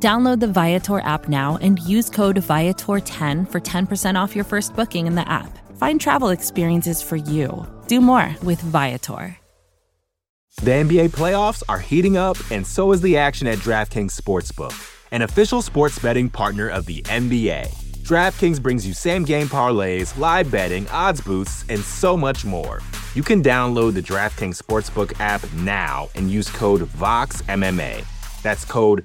Download the Viator app now and use code Viator10 for 10% off your first booking in the app. Find travel experiences for you. Do more with Viator. The NBA playoffs are heating up, and so is the action at DraftKings Sportsbook, an official sports betting partner of the NBA. DraftKings brings you same game parlays, live betting, odds boosts, and so much more. You can download the DraftKings Sportsbook app now and use code VOXMMA. That's code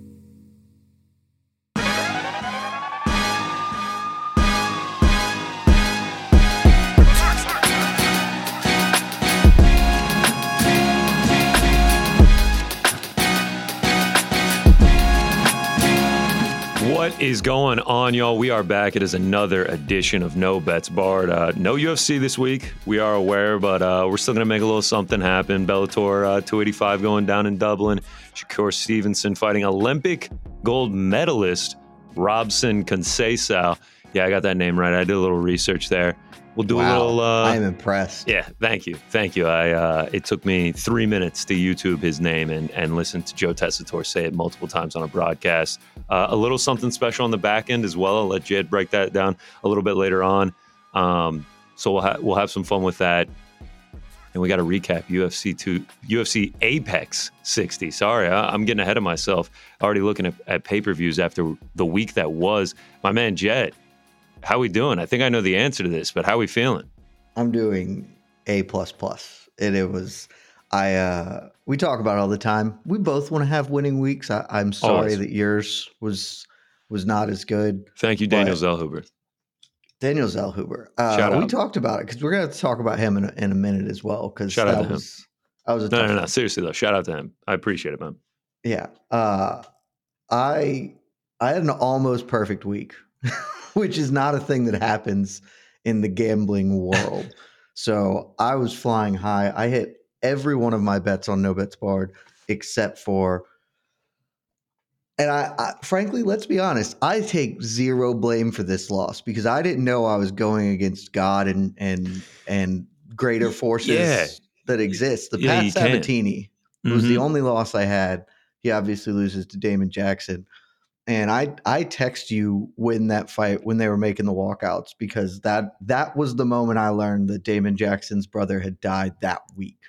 What is going on, y'all? We are back. It is another edition of No Bets Barred. Uh, no UFC this week. We are aware, but uh, we're still going to make a little something happen. Bellator uh, 285 going down in Dublin. Shakur Stevenson fighting Olympic gold medalist Robson Conceição. Yeah, I got that name right. I did a little research there. We'll do wow, a little. Uh, I am impressed. Yeah, thank you, thank you. I uh, it took me three minutes to YouTube his name and and listen to Joe Tessitore say it multiple times on a broadcast. Uh, a little something special on the back end as well. I'll let Jed break that down a little bit later on. Um, so we'll ha- we'll have some fun with that. And we got to recap UFC two UFC Apex 60. Sorry, I, am getting ahead of myself. Already looking at, at pay per views after the week that was. My man Jed, how we doing? I think I know the answer to this, but how we feeling? I'm doing A plus plus. And it was I uh we talk about it all the time. We both want to have winning weeks. I, am sorry Always. that yours was was not as good. Thank you, Daniel Zellhuber. Daniel Zellhuber. Uh. We talked about it because we're going to talk about him in a, in a minute as well. Because Shout out to was, him. I was a no, no, no. Seriously though, shout out to him. I appreciate it, man. Yeah. Uh, I I had an almost perfect week. which is not a thing that happens in the gambling world. so I was flying high. I hit every one of my bets on No Bets Barred except for. And I, I, frankly, let's be honest, I take zero blame for this loss because I didn't know I was going against God and and and greater forces yeah. that exist. The yeah, Pat Sabatini mm-hmm. was the mm-hmm. only loss I had. He obviously loses to Damon Jackson and I I text you when that fight when they were making the walkouts because that that was the moment I learned that Damon Jackson's brother had died that week.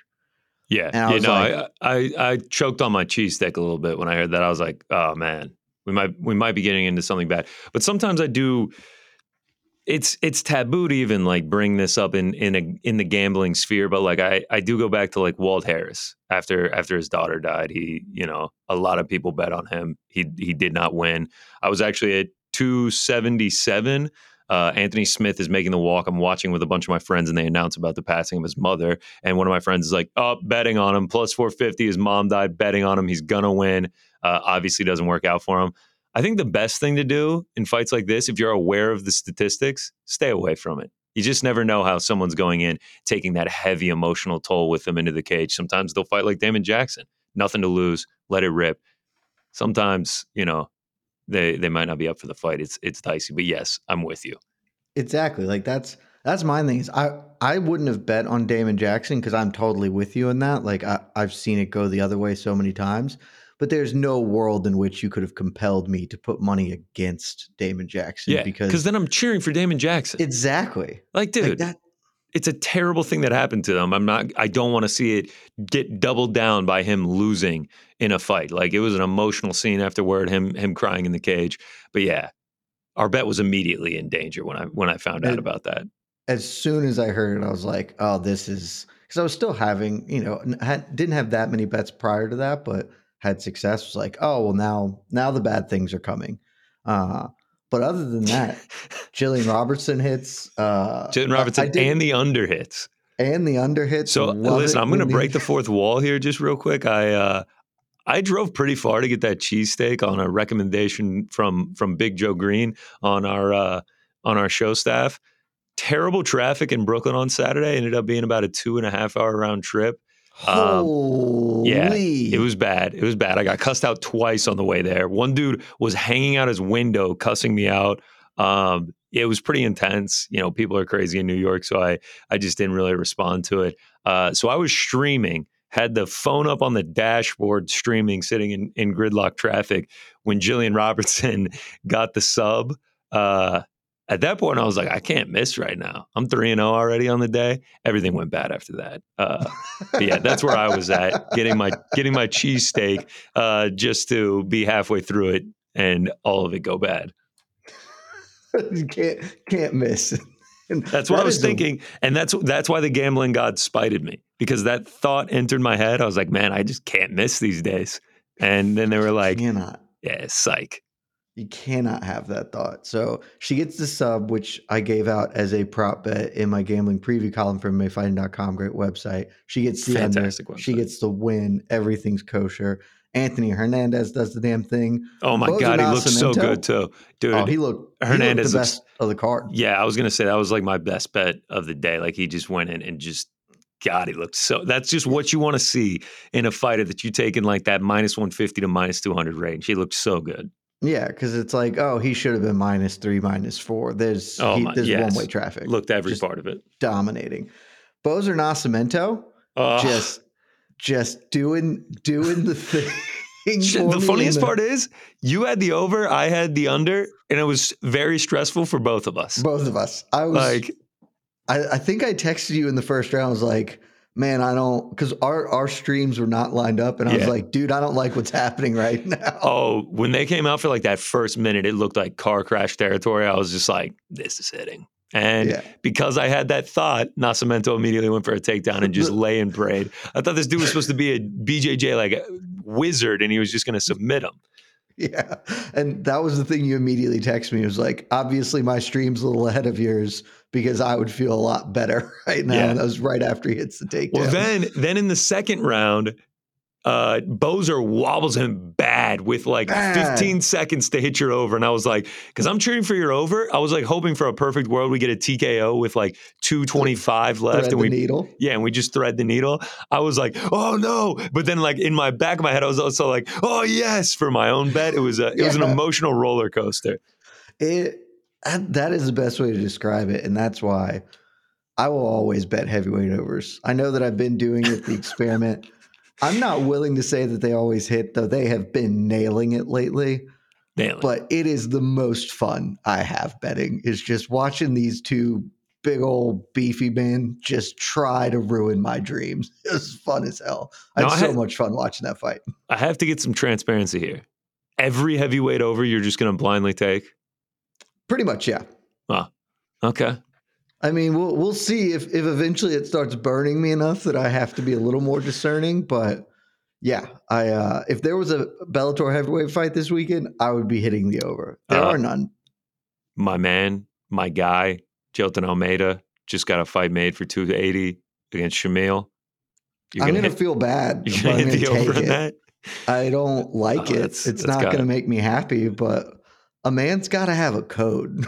Yeah, and I you know, like, I, I I choked on my cheese stick a little bit when I heard that. I was like, oh man, we might we might be getting into something bad. But sometimes I do it's it's taboo to even like bring this up in in a in the gambling sphere but like i i do go back to like walt harris. After after his daughter died he you know a lot of people bet on him. He he did not win. I was actually at 277 uh, Anthony Smith is making the walk. I'm watching with a bunch of my friends, and they announce about the passing of his mother. And one of my friends is like, "Oh, betting on him plus 450. His mom died. Betting on him. He's gonna win." Uh, obviously, doesn't work out for him. I think the best thing to do in fights like this, if you're aware of the statistics, stay away from it. You just never know how someone's going in, taking that heavy emotional toll with them into the cage. Sometimes they'll fight like Damon Jackson, nothing to lose, let it rip. Sometimes, you know, they they might not be up for the fight. It's it's dicey, but yes, I'm with you. Exactly. Like that's that's my thing. Is I I wouldn't have bet on Damon Jackson because I'm totally with you in that. Like I, I've seen it go the other way so many times. but there's no world in which you could have compelled me to put money against Damon Jackson. Yeah, because then I'm cheering for Damon Jackson. exactly, like, dude, like that. It's a terrible thing that happened to them. I'm not. I don't want to see it get doubled down by him losing in a fight. Like it was an emotional scene afterward. Him him crying in the cage. But yeah, our bet was immediately in danger when I when I found out about that. As soon as I heard it, I was like, "Oh, this is." Because I was still having, you know, had, didn't have that many bets prior to that, but had success. Was like, "Oh, well, now now the bad things are coming." Uh, but other than that, Jillian Robertson hits. Uh, I Robertson did- and the under hits. and the under hits. So listen, I'm going to break the fourth wall here just real quick. I uh, I drove pretty far to get that cheesesteak on a recommendation from from Big Joe Green on our uh, on our show staff. Terrible traffic in Brooklyn on Saturday. Ended up being about a two and a half hour round trip. Um, yeah, It was bad. It was bad. I got cussed out twice on the way there. One dude was hanging out his window, cussing me out. Um, it was pretty intense. You know, people are crazy in New York, so I I just didn't really respond to it. Uh, so I was streaming, had the phone up on the dashboard, streaming, sitting in in gridlock traffic when Jillian Robertson got the sub. Uh, at that point, I was like, I can't miss right now. I'm three and zero already on the day. Everything went bad after that. Uh, yeah, that's where I was at, getting my getting my cheesesteak uh, just to be halfway through it and all of it go bad. can't can't miss. And That's what I was is a- thinking, and that's that's why the gambling god spited me because that thought entered my head. I was like, man, I just can't miss these days. And then they were like, cannot. yeah, psych. You cannot have that thought. So she gets the sub, which I gave out as a prop bet in my gambling preview column for MMAfighting.com. Great website. She gets the Fantastic under. She gets the win. Everything's kosher. Anthony Hernandez does the damn thing. Oh my god, he looks so good too, dude. oh, he looked he Hernandez looked the looks- best of the card. Yeah, I was gonna say that was like my best bet of the day. Like he just went in and just God, he looked so. That's just what you want to see in a fighter that you take in like that minus one fifty to minus two hundred range. He looked so good. Yeah, because it's like, oh, he should have been minus three, minus four. There's Oh he- there's yes. one way traffic. Looked every Just part of it. dominating. Bozer Nascimento Uh, just just doing doing the thing. The funniest the- part is you had the over, I had the under, and it was very stressful for both of us. both of us. I was Like, I, I think I texted you in the first round. I was like, man, I don't because our our streams were not lined up, and I was like, dude, I don't like what's happening right now. oh, when they came out for like that first minute, it looked like car crash territory. I was just like, this is hitting. And yeah, because I had that thought, Nascimento immediately went for a takedown and just lay and prayed. I thought this dude was supposed to be a BJJ like a wizard, and he was just going to submit him. yeah, and that was the thing you immediately texted me. It was like, obviously, my stream's a little ahead of yours because I would feel a lot better right now. Yeah. And that was right after he hits the takedown. Well, then, then in the second round, uh, Bozer wobbles him bad with like Bad. 15 seconds to hit your over. And I was like, because I'm cheering for your over. I was like hoping for a perfect world. We get a TKO with like 225 left. Thread And we, needle. yeah, and we just thread the needle. I was like, oh no. But then like in my back of my head, I was also like, oh yes, for my own bet. It was a, it was an emotional roller coaster. It that is the best way to describe it, and that's why I will always bet heavyweight overs. I know that I've been doing it the experiment. I'm not willing to say that they always hit, though they have been nailing it lately. Nailing. But it is the most fun I have betting is just watching these two big old beefy men just try to ruin my dreams. It was fun as hell. I No, had I so much fun watching that fight. I have to get some transparency here. Every heavyweight over, you're just going to blindly take. Pretty much, yeah. Oh. Okay. I mean, we'll we'll see if if eventually it starts burning me enough that I have to be a little more discerning. But yeah, I uh, if there was a Bellator heavyweight fight this weekend, I would be hitting the over. There Uh, are none. my man, my guy, Jelton Almeida, just got a fight made for 280 against Shamil. You're I'm gonna gonna hit, feel bad. you're gonna I'm hit the gonna over on it. that. I don't like Oh, it. that's- it's that's not gotta- gonna make me happy, but a man's got to have a code.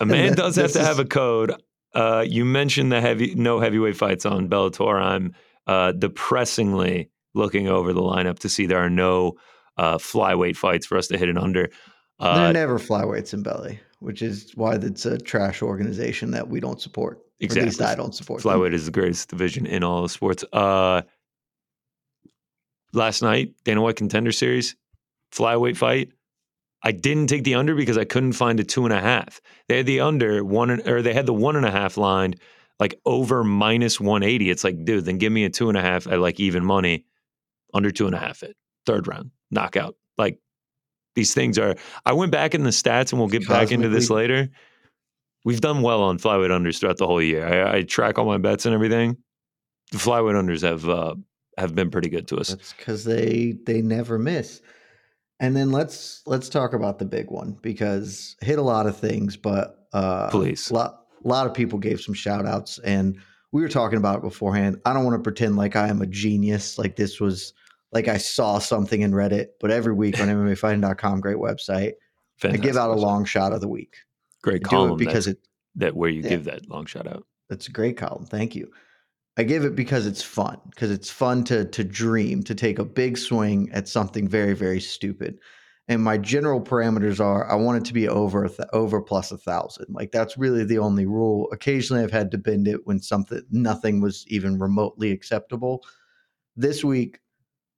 A man does have to is- have a code. Uh, you mentioned the heavy no heavyweight fights on Bellator. I'm uh, depressingly looking over the lineup to see there are no uh, flyweight fights for us to hit an under. They're Uh, never flyweights in belly, which is why it's a trash organization that we don't support. Or at least Exactly. I don't support. them. flyweight is the greatest division in all of sports. Uh, last night, Dana White Contender Series, flyweight fight. I didn't take the under because I couldn't find a two and a half. They had the under one, or they had the one and a half line like over minus 180. It's like, dude, then give me a two and a half at like even money, under two and a half it, third round, knockout. Like these things are. I went back in the stats and we'll get back into this later. We've done well on flyweight unders throughout the whole year. I, I track all my bets and everything. The flyweight unders have uh, have been pretty good to us. That's because they they never miss. And then let's let's talk about the big one because hit a lot of things, but uh, please, a lot, a lot of people gave some shout outs, and we were talking about it beforehand. I don't want to pretend like I am a genius, like this was like I saw something in Reddit, but every week on MMAfighting.com, great website, Fantastic I give out a long shot of the week. Great column because it that where you yeah, give that long shot out. That's a great column. Thank you. I give it because it's fun, because it's fun to to dream, to take a big swing at something very very stupid. And my general parameters are I want it to be over over plus a thousand. Like that's really the only rule. Occasionally I've had to bend it when something nothing was even remotely acceptable. This week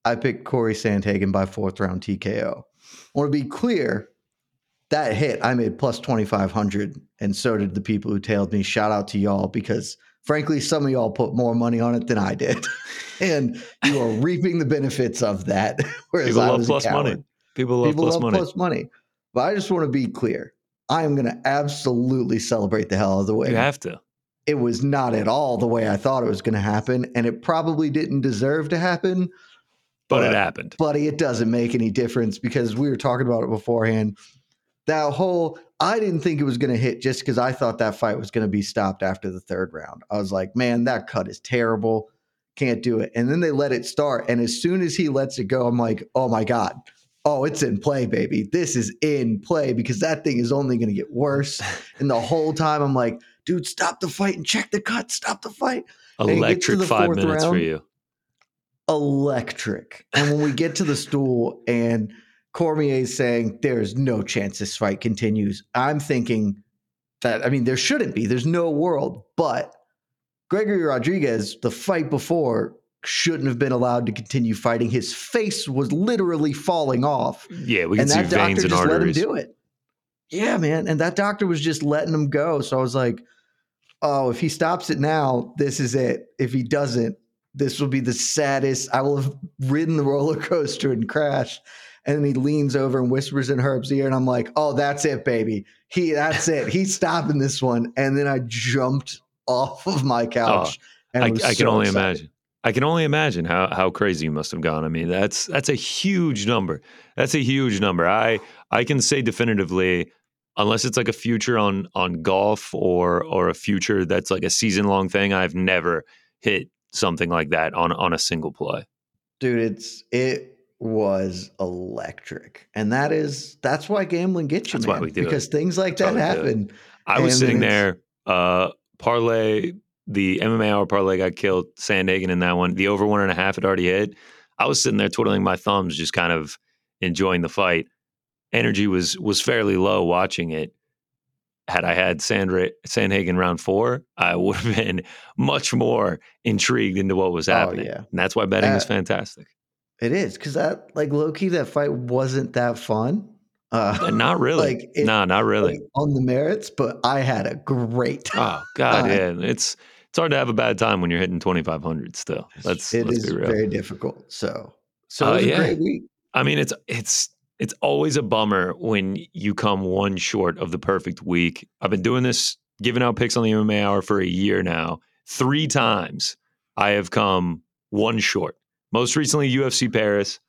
I picked Cory Sandhagen by fourth round TKO. I want to be clear, that hit I made plus twenty five hundred, and so did the people who tailed me. Shout out to y'all because frankly, some of y'all put more money on it than I did, and you are reaping the benefits of that. Whereas People I love plus money. People love People plus love money. plus money. But I just want to be clear. I am going to absolutely celebrate the hell out of the way. You have to. It was not at all the way I thought it was going to happen, and it probably didn't deserve to happen. But, but it happened. Buddy, it doesn't make any difference because we were talking about it beforehand. That whole I didn't think it was going to hit just because I thought that fight was going to be stopped after the third round. I was like, man, that cut is terrible. Can't do it. And then they let it start. And as soon as he lets it go, I'm like, oh my God. Oh, it's in play, baby. This is in play because that thing is only going to get worse. and the whole time I'm like, dude, stop the fight and check the cut. Stop the fight. Electric five minutes round, for you. Electric. And when we get to the stool and Cormier is saying there's no chance this fight continues. I'm thinking that, I mean, there shouldn't be. There's no world. But Gregory Rodrigues, the fight before, shouldn't have been allowed to continue fighting. His face was literally falling off. Yeah, we can and see that veins and arteries. Let him do it. Yeah, man. And that doctor was just letting him go. So I was like, oh, if he stops it now, this is it. If he doesn't, this will be the saddest. I will have ridden the roller coaster and crashed and then he leans over and whispers in Herb's ear, and I'm like, "Oh, that's it, baby. He, that's it. He's stopping this one." And then I jumped off of my oh, couch. Oh, I, I so can only excited. imagine. I can only imagine how how crazy you must have gone. I mean, that's that's a huge number. That's a huge number. I I can say definitively, unless it's like a future on on golf or or a future that's like a season long thing, I've never hit something like that on on a single play. Dude, it's it was electric. And that is that's why gambling gets you, that's man, why we do because it. things like that's that happen. I was sitting there, uh, parlay, the MMA hour parlay got killed, Sandhagen in that one. The over one and a half had already hit. I was sitting there twiddling my thumbs, just kind of enjoying the fight. Energy was was fairly low watching it. Had I had Sandra, Sandhagen round four, I would have been much more intrigued into what was oh, happening. Oh, yeah. And that's why betting uh, is fantastic. It is because that like low key that fight wasn't that fun. Uh, not really. Like it, no, not really like, on the merits, but I had a great. Time. Oh God, yeah, it's it's hard to have a bad time when you're hitting 2500 still. Let's it is very difficult. So so it uh, was yeah. a great week. I mean, it's it's it's always a bummer when you come one short of the perfect week. I've been doing this, giving out picks on the MMA Hour for a year now. Three times I have come one short. Most recently, UFC Paris.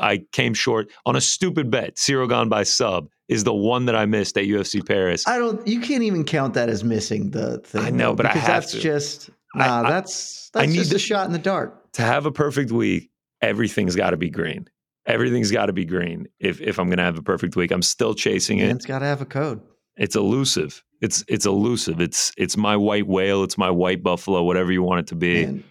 I came short on a stupid bet. Ciryl Gane by sub is the one that I missed at UFC Paris. I don't. You can't even count that as missing the thing. I know, but I have that's to. just nah. I, that's that's I need just a shot in the dark. To have a perfect week, everything's got to be green. Everything's got to be green. If if I'm going to have a perfect week, I'm still chasing it. It's got to have a code. It's elusive. It's it's elusive. It's it's my white whale. It's my white buffalo. Whatever you want it to be. Man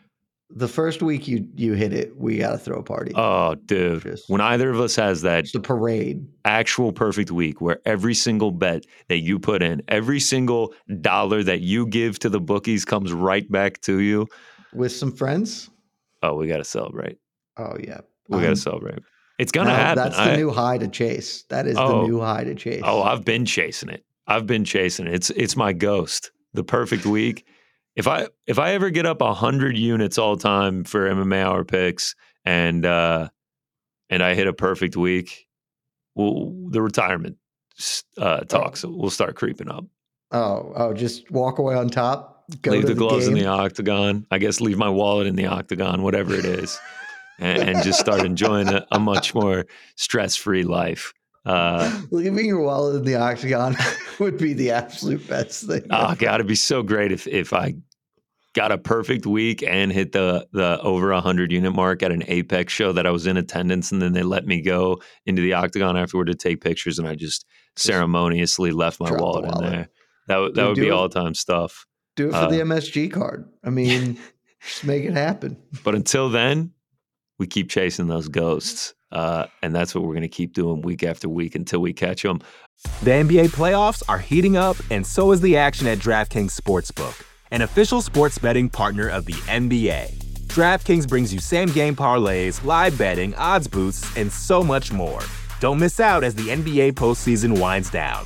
the first week you you hit it, we got to throw a party. Oh, dude! Just, when either of us has that, the parade, actual perfect week where every single bet that you put in, every single dollar that you give to the bookies comes right back to you with some friends. Oh, we got to celebrate. Oh yeah, We got to um, celebrate. It's gonna happen. That's the I, new high to chase. That is oh, the new high to oh, chase. Oh, I've been chasing it. I've been chasing it. It's it's my ghost. The perfect week. If I if I ever get up hundred units all time for MMA hour picks and uh and I hit a perfect week, well, the retirement uh, talks oh. will start creeping up. Oh, oh, just walk away on top. leave the, the gloves in the octagon. I guess leave my wallet in the octagon, whatever it is, and, and, just start enjoying a, a much more stress-free life. Uh, Leaving your wallet in the octagon would be the absolute best thing. Oh, God, it'd be so great if if I got a perfect week and hit the the over 100 unit mark at an apex show that i was in attendance and then they let me go into the octagon afterward to take pictures and i just ceremoniously left my wallet, wallet, in there. That, would, that Dude, would be all time stuff. do it for uh, the msg card. I mean just make it happen. But until then we keep chasing those ghosts uh, and that's what we're going to keep doing week after week until we catch them the nba playoffs are heating up and so is the action at draftkings sportsbook an official sports betting partner of the NBA. DraftKings brings you same game parlays, live betting, odds boosts, and so much more. Don't miss out as the NBA postseason winds down.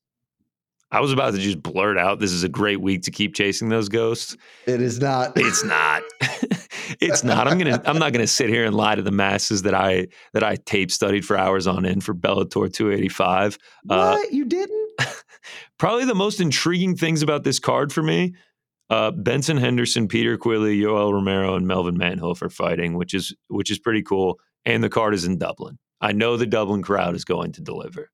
I was about to just blurt out, "This is a great week to keep chasing those ghosts." It is not. It's not. it's not. I'm gonna. I'm not gonna sit here and lie to the masses that I that I tape studied for hours on end for Bellator 285. What uh, you didn't? probably the most intriguing things about this card for me. Uh, Benson Henderson, Peter Queally, Yoel Romero, and Melvin Manhoef are fighting, which is which is pretty cool. And the card is in Dublin. I know the Dublin crowd is going to deliver.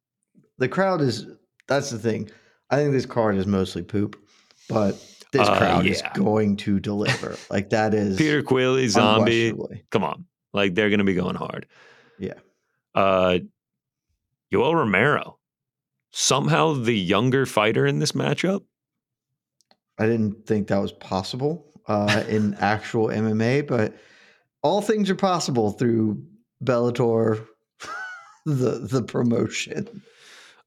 The crowd is. That's the thing I think this card is mostly poop, but this uh, crowd yeah. is going to deliver. like that is Peter Queally, Zombie. Come on, like they're going to be going hard. Yeah. Uh, Yoel Romero, somehow the younger fighter in this matchup. I didn't think that was possible uh, in actual MMA, but all things are possible through Bellator, the the promotion.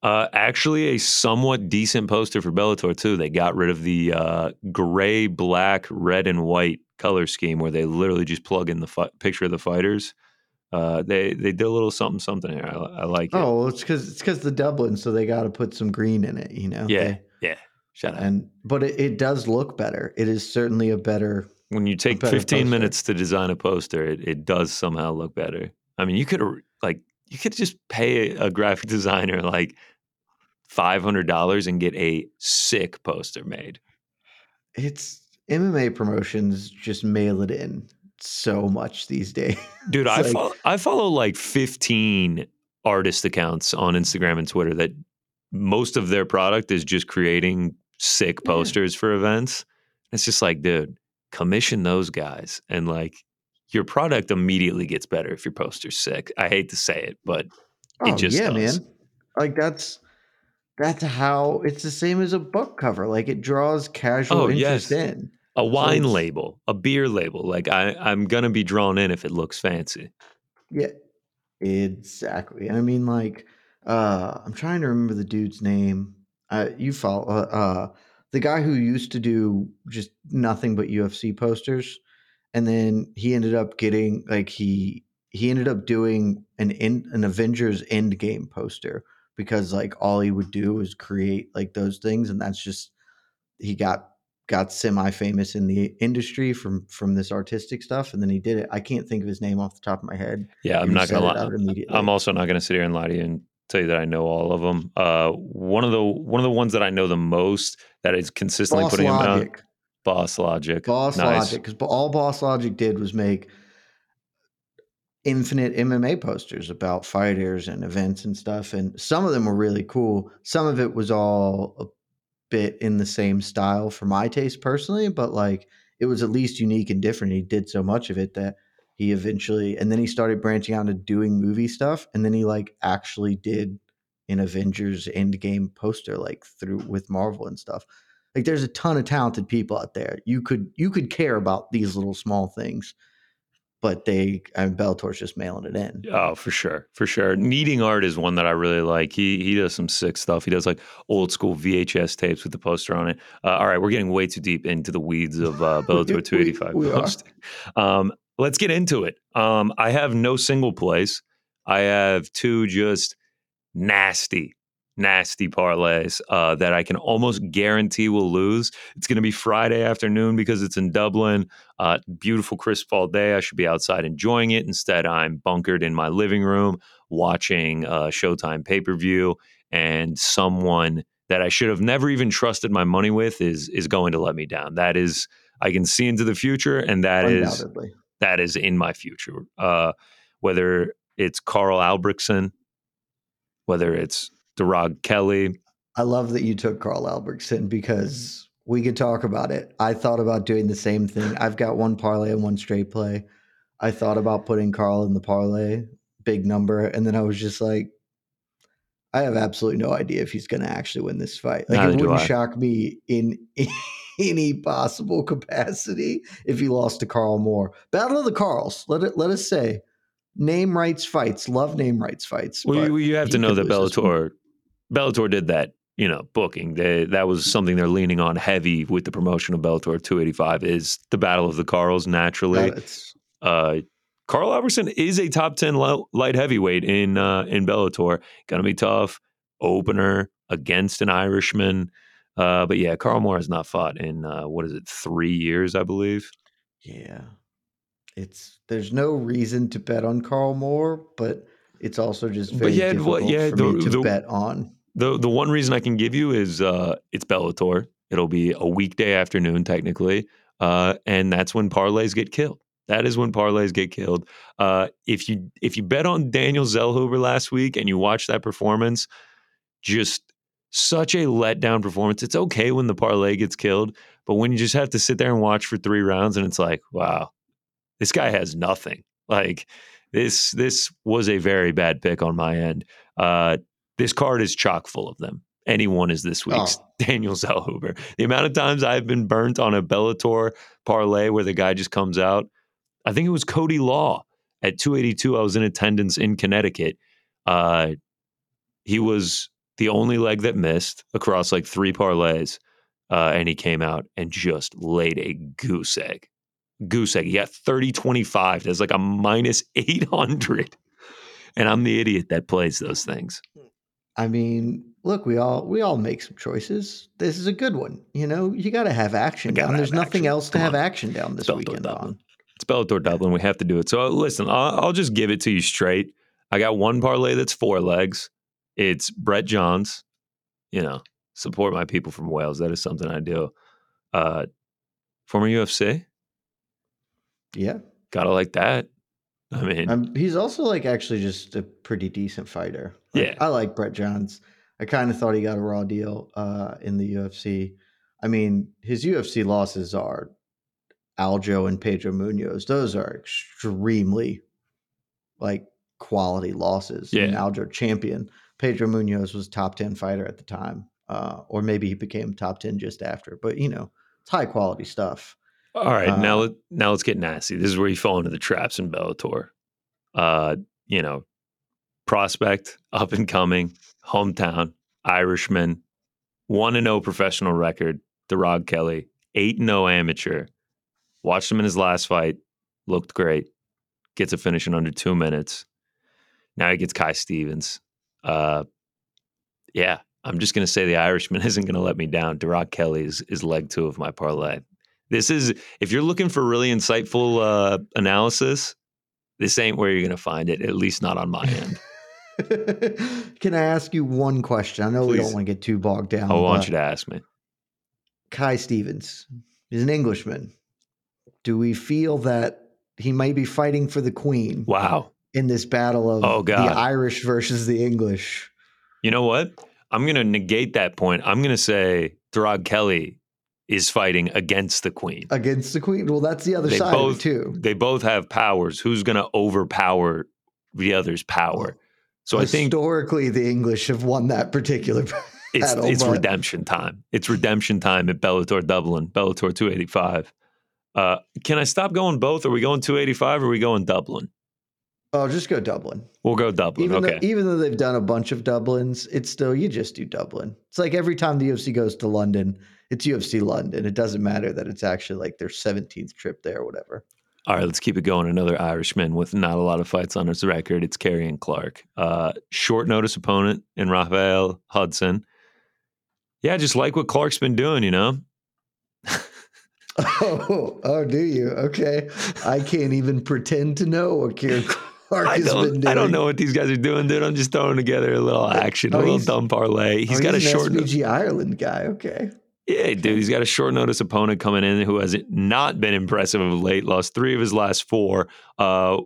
Uh, actually, a somewhat decent poster for Bellator too. They got rid of the uh, gray, black, red, and white color scheme where they literally just plug in the fi- picture of the fighters. Uh, they they did a little something something here. I, I like it. Oh, it's because it's because the Dublin, so they got to put some green in it. You know. Yeah, they, yeah. Shut up. And but it, it does look better. It is certainly a better. When you take 15 poster. minutes to design a poster, it, it does somehow look better. I mean, you could like you could just pay a graphic designer like $500 and get a sick poster made. It's MMA promotions just mail it in so much these days. Dude, I like, follow, I follow like 15 artist accounts on Instagram and Twitter that most of their product is just creating sick posters yeah. for events. It's just like, dude, commission those guys and like your product immediately gets better if your poster's sick. I hate to say it, but it oh, just yeah, does. man. Like that's that's how it's the same as a book cover. Like it draws casual oh, interest yes. in. A wine so label, a beer label. Like I, I'm gonna be drawn in if it looks fancy. Yeah, exactly. I mean, like, uh, I'm trying to remember the dude's name. Uh, you follow uh, uh, the guy who used to do just nothing but UFC posters, and then he ended up getting like he he ended up doing an in, an Avengers Endgame poster because like all he would do was create like those things and that's just he got got semi famous in the industry from from this artistic stuff and then he did it. I can't think of his name off the top of my head yeah i'm not gonna lie i'm also not gonna sit here and lie to you and tell you that i know all of them uh one of the one of the ones that i know the most that is consistently boss putting logic. him out boss logic boss nice. logic because all boss logic did was make infinite MMA posters about fighters and events and stuff. And some of them were really cool. Some of it was all a bit in the same style for my taste personally, but like it was at least unique and different. He did so much of it that he eventually, and then he started branching out into doing movie stuff. And then he like actually did an Avengers Endgame poster, like through with Marvel and stuff. Like there's a ton of talented people out there. You could you could care about these little small things but they I mean, Bellator's just mailing it in. Oh, for sure, for sure. Needing art is one that I really like. He he does some sick stuff. He does like old school VHS tapes with the poster on it. Uh, all right, we're getting way too deep into the weeds of uh, Bellator 285 we, we post. Um, let's get into it. Um, I have no single place. I have two just nasty nasty parlays uh, that I can almost guarantee will lose. It's going to be Friday afternoon because it's in Dublin. Uh, beautiful crisp fall day. I should be outside enjoying it. Instead, I'm bunkered in my living room watching uh, Showtime pay per view, and someone that I should have never even trusted my money with is is going to let me down. That is, I can see into the future, and that is that is in my future. Uh, whether it's Karl Albrektsson, whether it's Darragh Kelly. I love that you took Karl Albrektsson because we could talk about it. I thought about doing the same thing. I've got one parlay and one straight play. I thought about putting Carl in the parlay, big number, and then I was just like, I have absolutely no idea if he's going to actually win this fight. Like Neither it wouldn't shock me in, in any possible capacity if he lost to Carl Moore. Battle of the Carls. Let it let us say name rights fights. Love name rights fights. Well, you have to know that Bellator Bellator did that, you know, booking. They, that was something they're leaning on heavy with the promotion of Bellator 285 is the Battle of the Carls naturally. Uh, Karl Albrektsson is a top 10 light heavyweight in uh, in Bellator. Going to be tough. Opener against an Irishman. Uh, but yeah, Carl Moore has not fought in uh, what is it, three years, I believe. Yeah, it's there's no reason to bet on Carl Moore, but it's also just very but yeah, difficult yeah, for the, me to the, bet on. The the one reason I can give you is uh, it's Bellator. It'll be a weekday afternoon technically, uh, and that's when parlays get killed. That is when parlays get killed. Uh, if you if you bet on Daniel Zellhuber last week and you watch that performance, just such a letdown performance. It's okay when the parlay gets killed, but when you just have to sit there and watch for three rounds and it's like, wow, this guy has nothing. Like this this was a very bad pick on my end. Uh, this card is chock full of them. Anyone is this week's oh. Daniel Zellhuber. The amount of times I've been burnt on a Bellator parlay where the guy just comes out. I think it was Cody Law at 282. I was in attendance in Connecticut. Uh, he was the only leg that missed across like three parlays. Uh, and he came out and just laid a goose egg. Goose egg. He got 30 25. That's like a minus 800. And I'm the idiot that plays those things. I mean, look, we all we all make some choices. This is a good one. You know, you got to have action down. There's nothing action. else to Come have on. action down this weekend Dublin. on. It's Bellator Dublin. We have to do it. So uh, listen, I'll, I'll, just give it to you straight. I got one parlay that's four legs. It's Brett Johns. You know, support my people from Wales. That is something I do. Uh, former UFC. Yeah, gotta like that. I mean, um, he's also like actually just a pretty decent fighter. Like, yeah, I like Brett Johns. I kind of thought he got a raw deal uh, in the UFC. I mean, his UFC losses are Aljo and Pedro Munhoz. Those are extremely like quality losses. Yeah, and Aljo champion, Pedro Munhoz was top 10 fighter at the time. Uh, or maybe he became top 10 just after. But, you know, it's high quality stuff. All right, uh, now now let's get nasty. This is where you fall into the traps in Bellator. Uh, you know, prospect, up and coming, hometown, Irishman, one and zero oh professional record. The Darragh Kelly, eight and zero oh amateur. Watched him in his last fight, looked great. Gets a finish in under two minutes. Now he gets Kai Stevens. Uh, yeah, I'm just going to say the Irishman isn't going to let me down. Darragh Kelly is, is leg two of my parlay. This is, if you're looking for really insightful uh, analysis, this ain't where you're going to find it, at least not on my end. Can I ask you one question? I know Please. we don't want to get too bogged down. I want you to ask me. Kai Stevens is an Englishman. Do we feel that he might be fighting for the queen? Wow. In this battle of oh, God. the Irish versus the English. You know what? I'm going to negate that point. I'm going to say Throg Kelly is fighting against the queen. Against the queen. Well, that's the other they side both, too. They both have powers. Who's going to overpower the other's power? So I think historically the English have won that particular It's it's but... redemption time. It's redemption time at Bellator Dublin, Bellator 285. Uh, can I stop going both? Are we going 285 or are we going Dublin? Oh, just go Dublin. We'll go Dublin. Even okay. Though, even though they've done a bunch of Dublins, it's still you just do Dublin. It's like every time the UFC goes to London, it's UFC London. It doesn't matter that it's actually like their 17th trip there or whatever. All right, let's keep it going. Another Irishman with not a lot of fights on his record. It's Karrion Clark. Uh, short notice opponent in Rafael Hudson. Yeah, just like what Clark's been doing, you know. oh, oh, do you? Okay, I can't even pretend to know what Karrion Clark I has been doing. I don't know what these guys are doing, dude. I'm just throwing together a little action, oh, a little dumb parlay. He's oh, got he's a short SBG Ireland guy. Okay. Yeah, dude, he's got a short notice opponent coming in who has not been impressive of late. Lost three of his last four. Uh,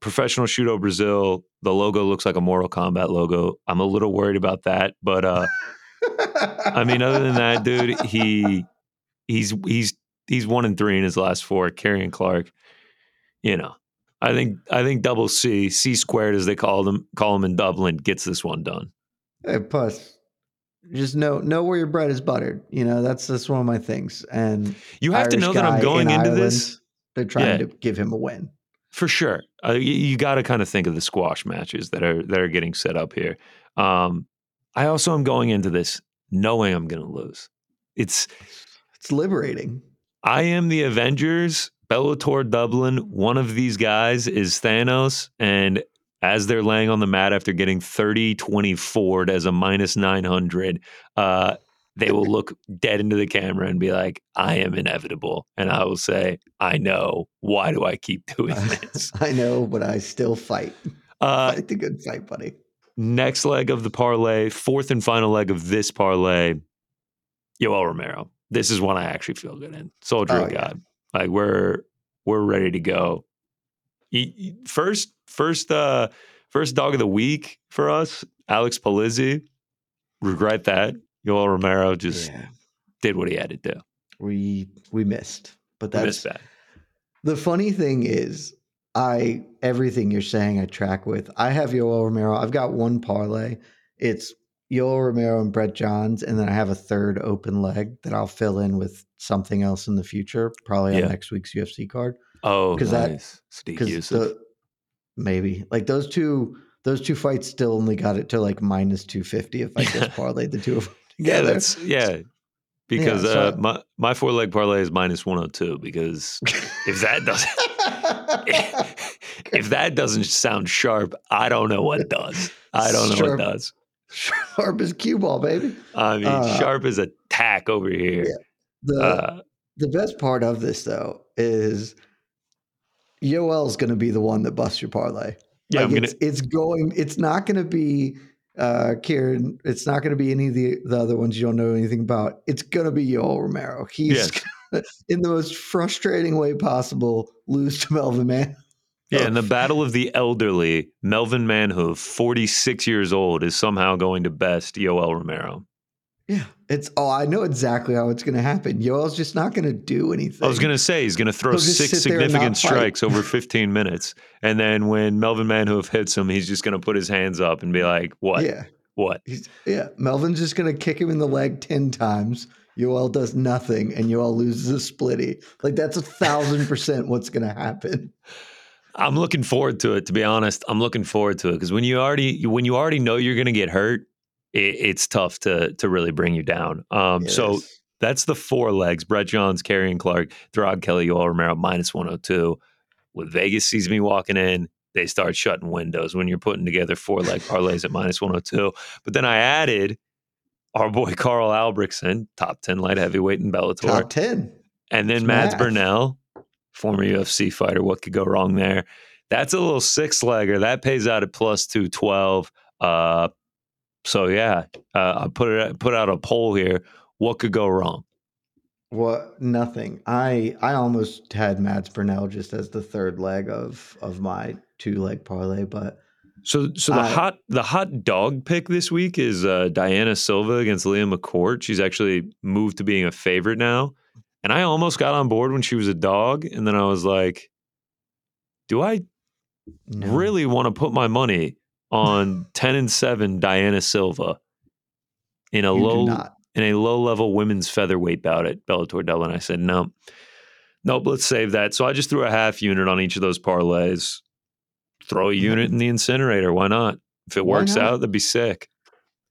professional Shooto Brazil. The logo looks like a Mortal Kombat logo. I'm a little worried about that, but uh, I mean, other than that, dude, he he's he's he's one and three in his last four. Karrion Clark, you know, I think I think double C, C squared as they call them call him in Dublin, gets this one done. Hey, plus just know know where your bread is buttered. You know, that's that's one of my things. And you have Irish to know that I'm going in into Ireland, this. They're trying yeah. to give him a win. For sure, uh, you, you got to kind of think of the squash matches that are that are getting set up here. Um, I also am going into this knowing I'm going to lose. It's it's liberating. I am the Avengers. Bellator Dublin. One of these guys is Thanos, and as they're laying on the mat after getting 30 24 as a minus 900, uh, they will look dead into the camera and be like, I am inevitable. And I will say, I know. Why do I keep doing this? I know, but I still fight. Uh, fight the good fight, buddy. Next leg of the parlay, fourth and final leg of this parlay, Yoel Romero. This is one I actually feel good in. Soldier oh, of God. Yeah. Like we're we're ready to go. First, first, uh, first dog of the week for us, Alex Polizzi. Regret that. Yoel Romero just yeah. did what he had to do. We we missed, but that's missed that. The funny thing is, I everything you're saying I track with. I have Yoel Romero. I've got one parlay. It's Yoel Romero and Brett Johns, and then I have a third open leg that I'll fill in with something else in the future, probably yeah. on next week's UFC card. Oh, because nice. that because maybe like those two those two fights still only got it to like minus two fifty if I just parlayed the two of them together. Yeah, that's yeah. Because yeah, so, uh, my my four leg parlay is minus one hundred oh two. Because if that doesn't if that doesn't sound sharp, I don't know what does. I don't know sharp, what does. Sharp as cue ball, baby. I mean, uh, sharp as a tack over here. Yeah. The uh, the best part of this though is Yoel's going to be the one that busts your parlay. Yeah, like it's, gonna... it's going. It's not going to be uh, Kieran. It's not going to be any of the, the other ones you don't know anything about. It's going to be Yoel Romero. He's yes. in the most frustrating way possible lose to Melvin Man. Yeah, in the battle of the elderly, Melvin Manhoef, 46 years old, is somehow going to best Yoel Romero. Yeah, it's oh, I know exactly how it's going to happen. Yoel's just not going to do anything. I was going to say he's going to throw six significant strikes over 15 minutes, and then when Melvin Manhoef hits him, he's just going to put his hands up and be like, "What? Yeah, what? He's, yeah, Melvin's just going to kick him in the leg 10 times. Yoel does nothing, and Yoel loses a splitty. Like that's a thousand percent what's going to happen. I'm looking forward to it. To be honest, I'm looking forward to it because when you already when you already know you're going to get hurt it, it's tough to to really bring you down. Um, so that's the four legs: Brett Johns, and Clark, Throg Kelly, Yoel Romero, minus 102. When Vegas sees me walking in, they start shutting windows when you're putting together four leg parlays at minus 102. But then I added our boy Karl Albrektsson, top 10 light heavyweight in Bellator. Top 10. And then it's Mads math. Burnell, former UFC fighter. What could go wrong there? That's a little six legger. That pays out at plus 212. Uh, so yeah, uh, I put it put out a poll here. What could go wrong? What nothing. I I almost had Mads Burnell just as the third leg of of my two leg parlay, but so so the I, hot the hot dog pick this week is uh, Dayana Silva against Leah McCourt. She's actually moved to being a favorite now, and I almost got on board when she was a dog, and then I was like, do I no. really want to put my money on 10 and 7 Dayana Silva in a you low in a low level women's featherweight bout at Bellator Dublin. I said, no, nope, let's save that. So I just threw a half unit on each of those parlays. Throw a unit in the incinerator. Why not? If it works out, that'd be sick.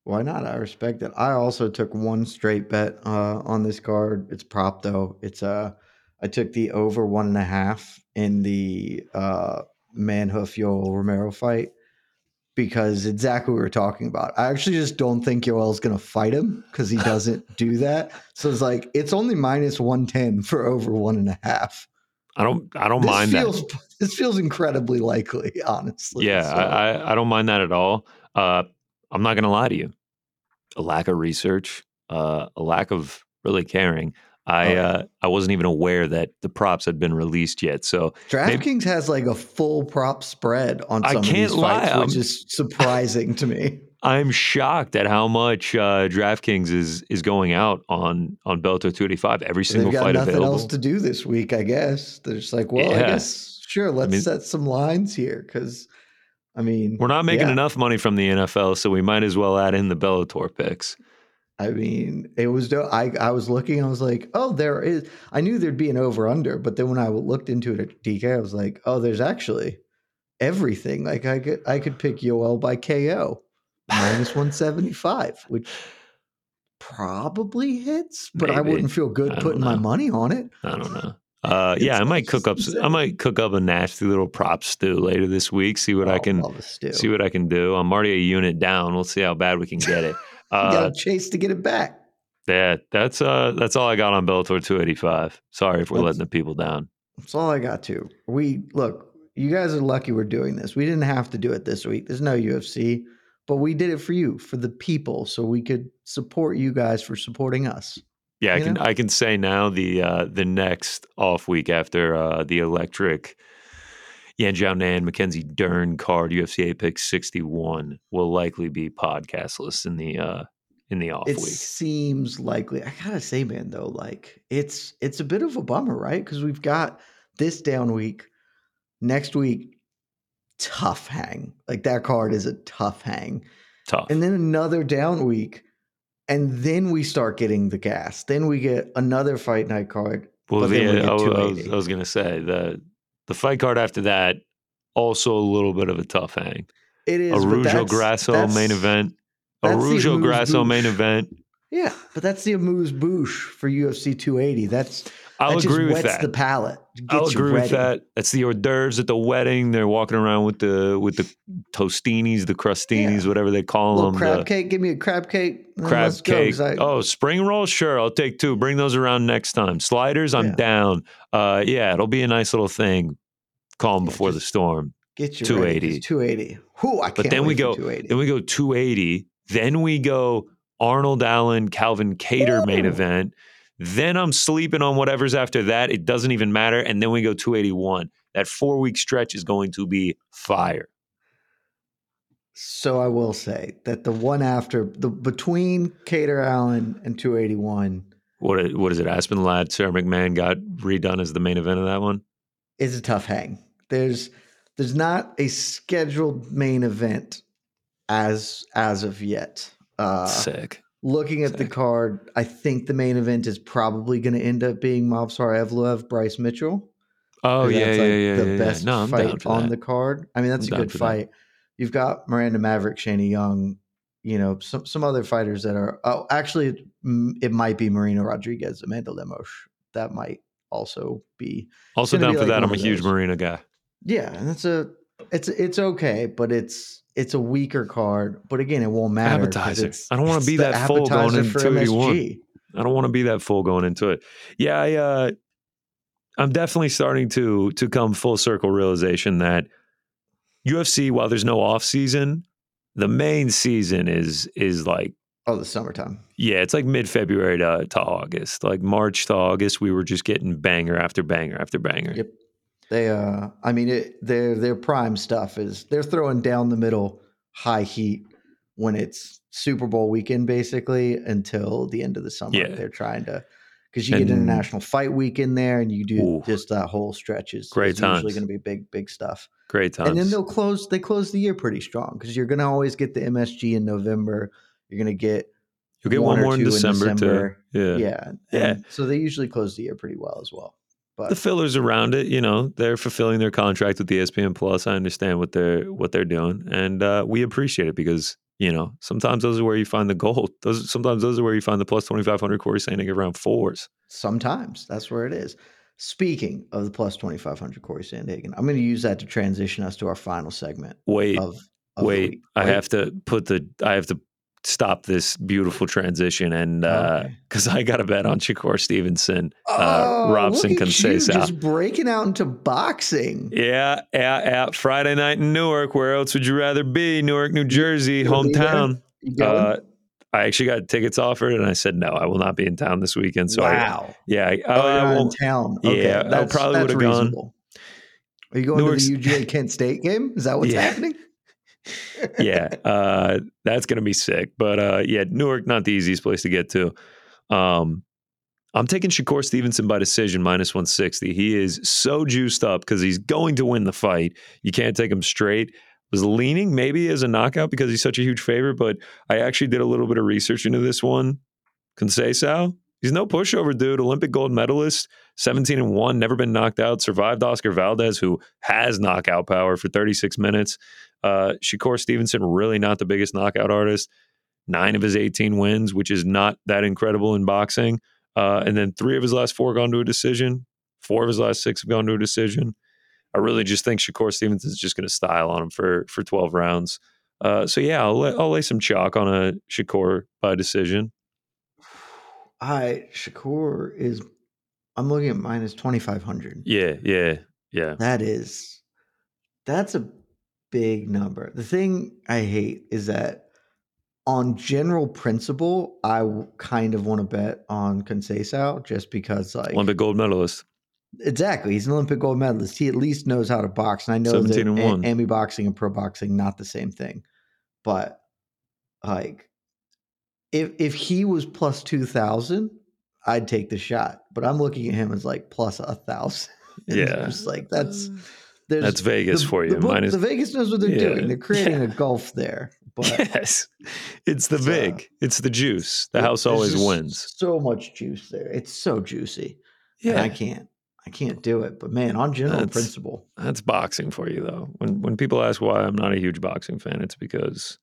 Why not? I respect it. I also took one straight bet uh, on this card. It's prop though. It's uh I took the over one and a half in the uh Manhoef Yoel Romero fight because exactly what we are talking about. I actually just don't think Yoel's going to fight him because he doesn't do that. So it's like it's only minus one ten for over one and a half. I don't. I don't this mind feels, that. This feels incredibly likely, honestly. Yeah, so. I, I don't mind that at all. Uh, I'm not going to lie to you. A lack of research, uh, a lack of really caring. I oh, uh, I wasn't even aware that the props had been released yet. So DraftKings has like a full prop spread on some I can't of these lie. fights, which I'm, is surprising to me. I'm shocked at how much uh, DraftKings is is going out on on Bellator 285 every single They've got fight nothing available. else to do this week, I guess. They're just like, well, yeah. I guess sure, let's I mean, set some lines here because. I mean, we're not making yeah. enough money from the NFL, so we might as well add in the Bellator picks. I mean, it was. I I was looking. I was like, oh, there is. I knew there'd be an over under, but then when I looked into it at DK, I was like, oh, there's actually everything. Like I could I could pick Yoel by KO minus one seventy five, which probably hits, but Maybe. I wouldn't feel good putting my money on it. I don't know. Uh, yeah, I might cook up. I might cook up a nasty little prop stew later this week. See what oh, I can see what I can do. I'm already a unit down. We'll see how bad we can get it. Uh, got to chase to get it back. Yeah, that's uh, that's all I got on Bellator 285. Sorry if we're that's, letting the people down. That's all I got to. We look. You guys are lucky we're doing this. We didn't have to do it this week. There's no UFC, but we did it for you, for the people, so we could support you guys for supporting us. Yeah, I can know? I can say now the uh, the next off week after uh, the electric Yan Xiao Nan, Mackenzie Dern card, UFC Apex 61 will likely be podcastless in the uh in the off it week. seems likely. I gotta say, man, though, like it's it's a bit of a bummer, right? Because we've got this down week. Next week, tough hang. Like that card is a tough hang. Tough. And then another down week. And then we start getting the gas. Then we get another fight night card. Well, the, we I, was, I was gonna say the the fight card after that, also a little bit of a tough hang. It is. Araujo Grasso main event. Araujo Grasso main event. Yeah, but that's the amuse bouche for UFC 280. That's I'll that agree with that. The palate. I'll agree with that. That's the hors d'oeuvres at the wedding. They're walking around with the with the tostinis, the crustinis, yeah. whatever they call them. Crab the, cake. Give me a crab cake. Crab cake. Go, I, oh, spring roll. Sure, I'll take two. Bring those around next time. Sliders. I'm yeah. down. Uh, yeah, it'll be a nice little thing. Calm yeah, before the storm. Get you 280. 280. Who I But then we go. Then we go 280. Then we go Arnold Allen, Calvin Ooh. main event. Then I'm sleeping on whatever's after that. It doesn't even matter. And then we go 281. That four week stretch is going to be fire. So I will say that the one after the between Kattar Allen and 281. What what is it? Aspen Ladd, Sarah McMahon got redone as the main event of that one. Is a tough hang. There's there's not a scheduled main event as as of yet. Uh, Sick. Looking at the card, I think the main event is probably going to end up being Movsar Evloev, Bryce Mitchell. Oh yeah, like yeah, yeah, The yeah, best yeah. No, fight on the card. I mean, that's I'm a good fight. That. You've got Miranda Maverick, Shanna Young. You know, some some other fighters that are. Oh, actually, it might be Marina Rodriguez, Amanda Lemos. That might also be. Also down for like that. I'm a huge Marina guy. Yeah, and it's a it's it's okay, but it's it's a weaker card. But again, it won't matter. Appetizer. I don't want to be that full going into 281. I don't want to be that full going into it. Yeah, I uh I'm definitely starting to to come full circle realization that UFC, while there's no off season, the main season is is like oh the summertime. Yeah, it's like mid February to, to August, like March to August. We were just getting banger after banger after banger. Yep. They uh, I mean, it, their their prime stuff is they're throwing down the middle high heat when it's Super Bowl weekend, basically until the end of the summer. Yeah. They're trying to because you and, get international fight week in there, and you do ooh, just that whole stretch is great. Is usually going to be big, big stuff. Great times. And then they'll close. They close the year pretty strong because you're going to always get the MSG in November. You're going to get you'll get one, one more in December, in December, too. Yeah, yeah, yeah. So they usually close the year pretty well as well. But the fillers around it, you know, they're fulfilling their contract with the ESPN Plus. I understand what they're what they're doing, and uh, we appreciate it because you know sometimes those are where you find the gold. Those sometimes those are where you find the plus twenty five hundred Cory Sandhagen around fours. Sometimes that's where it is. Speaking of the plus twenty five hundred Cory Sandhagen, I'm going to use that to transition us to our final segment. Wait, of, of wait, I have to put the I have to stop this beautiful transition and because uh, okay. I got a bet on Shakur Stevenson, uh, oh, Robson Conceição. Just breaking out into boxing. Yeah, yeah, yeah. Friday night in Newark. Where else would you rather be? Newark, New Jersey, hometown. Uh, I actually got tickets offered, and I said no. I will not be in town this weekend. So wow. I, yeah, I, oh, I won't. In town. Okay. Yeah, that's, I probably would have gone. Are you going Newark's, to the UGA Kent State game? Is that what's yeah. happening? Yeah, uh, that's gonna be sick. But uh, yeah, Newark not the easiest place to get to. Um, I'm taking Shakur Stevenson by decision minus 160. He is so juiced up because he's going to win the fight. You can't take him straight. Was leaning maybe as a knockout because he's such a huge favorite, but I actually did a little bit of research into this one. Conceição, he's no pushover dude. Olympic gold medalist, 17 and 1, never been knocked out, survived Oscar Valdez, who has knockout power for 36 minutes. Uh, Shakur Stevenson, really not the biggest knockout artist. Nine of his 18 wins, which is not that incredible in boxing. Uh, and then three of his last four gone to a decision. Four of his last six have gone to a decision. I really just think Shakur Stevenson is just going to style on him for for 12 rounds. Uh, so yeah, I'll, lay, I'll lay some chalk on a Shakur by decision. I Shakur is. I'm looking at minus 2500. Yeah, yeah, yeah. That is. That's a big number. The thing I hate is that on general principle, I kind of want to bet on Conceição just because like Olympic gold medalist. Exactly, he's an Olympic gold medalist. He at least knows how to box, and I know that and one. Amy boxing and pro boxing not the same thing, but like if if he was plus two thousand, I'd take the shot. But I'm looking at him as like plus a thousand. Yeah, just like that's mm. There's that's Vegas the, for you. The, Minus, the Vegas knows what they're yeah, doing. They're creating yeah. a gulf there. But yes, it's the vig. Uh, it's the juice. The house always wins. So much juice there. It's so juicy. Yeah, I can't. I can't do it. But man, on general that's, principle, that's boxing for you though. When when people ask why I'm not a huge boxing fan, it's because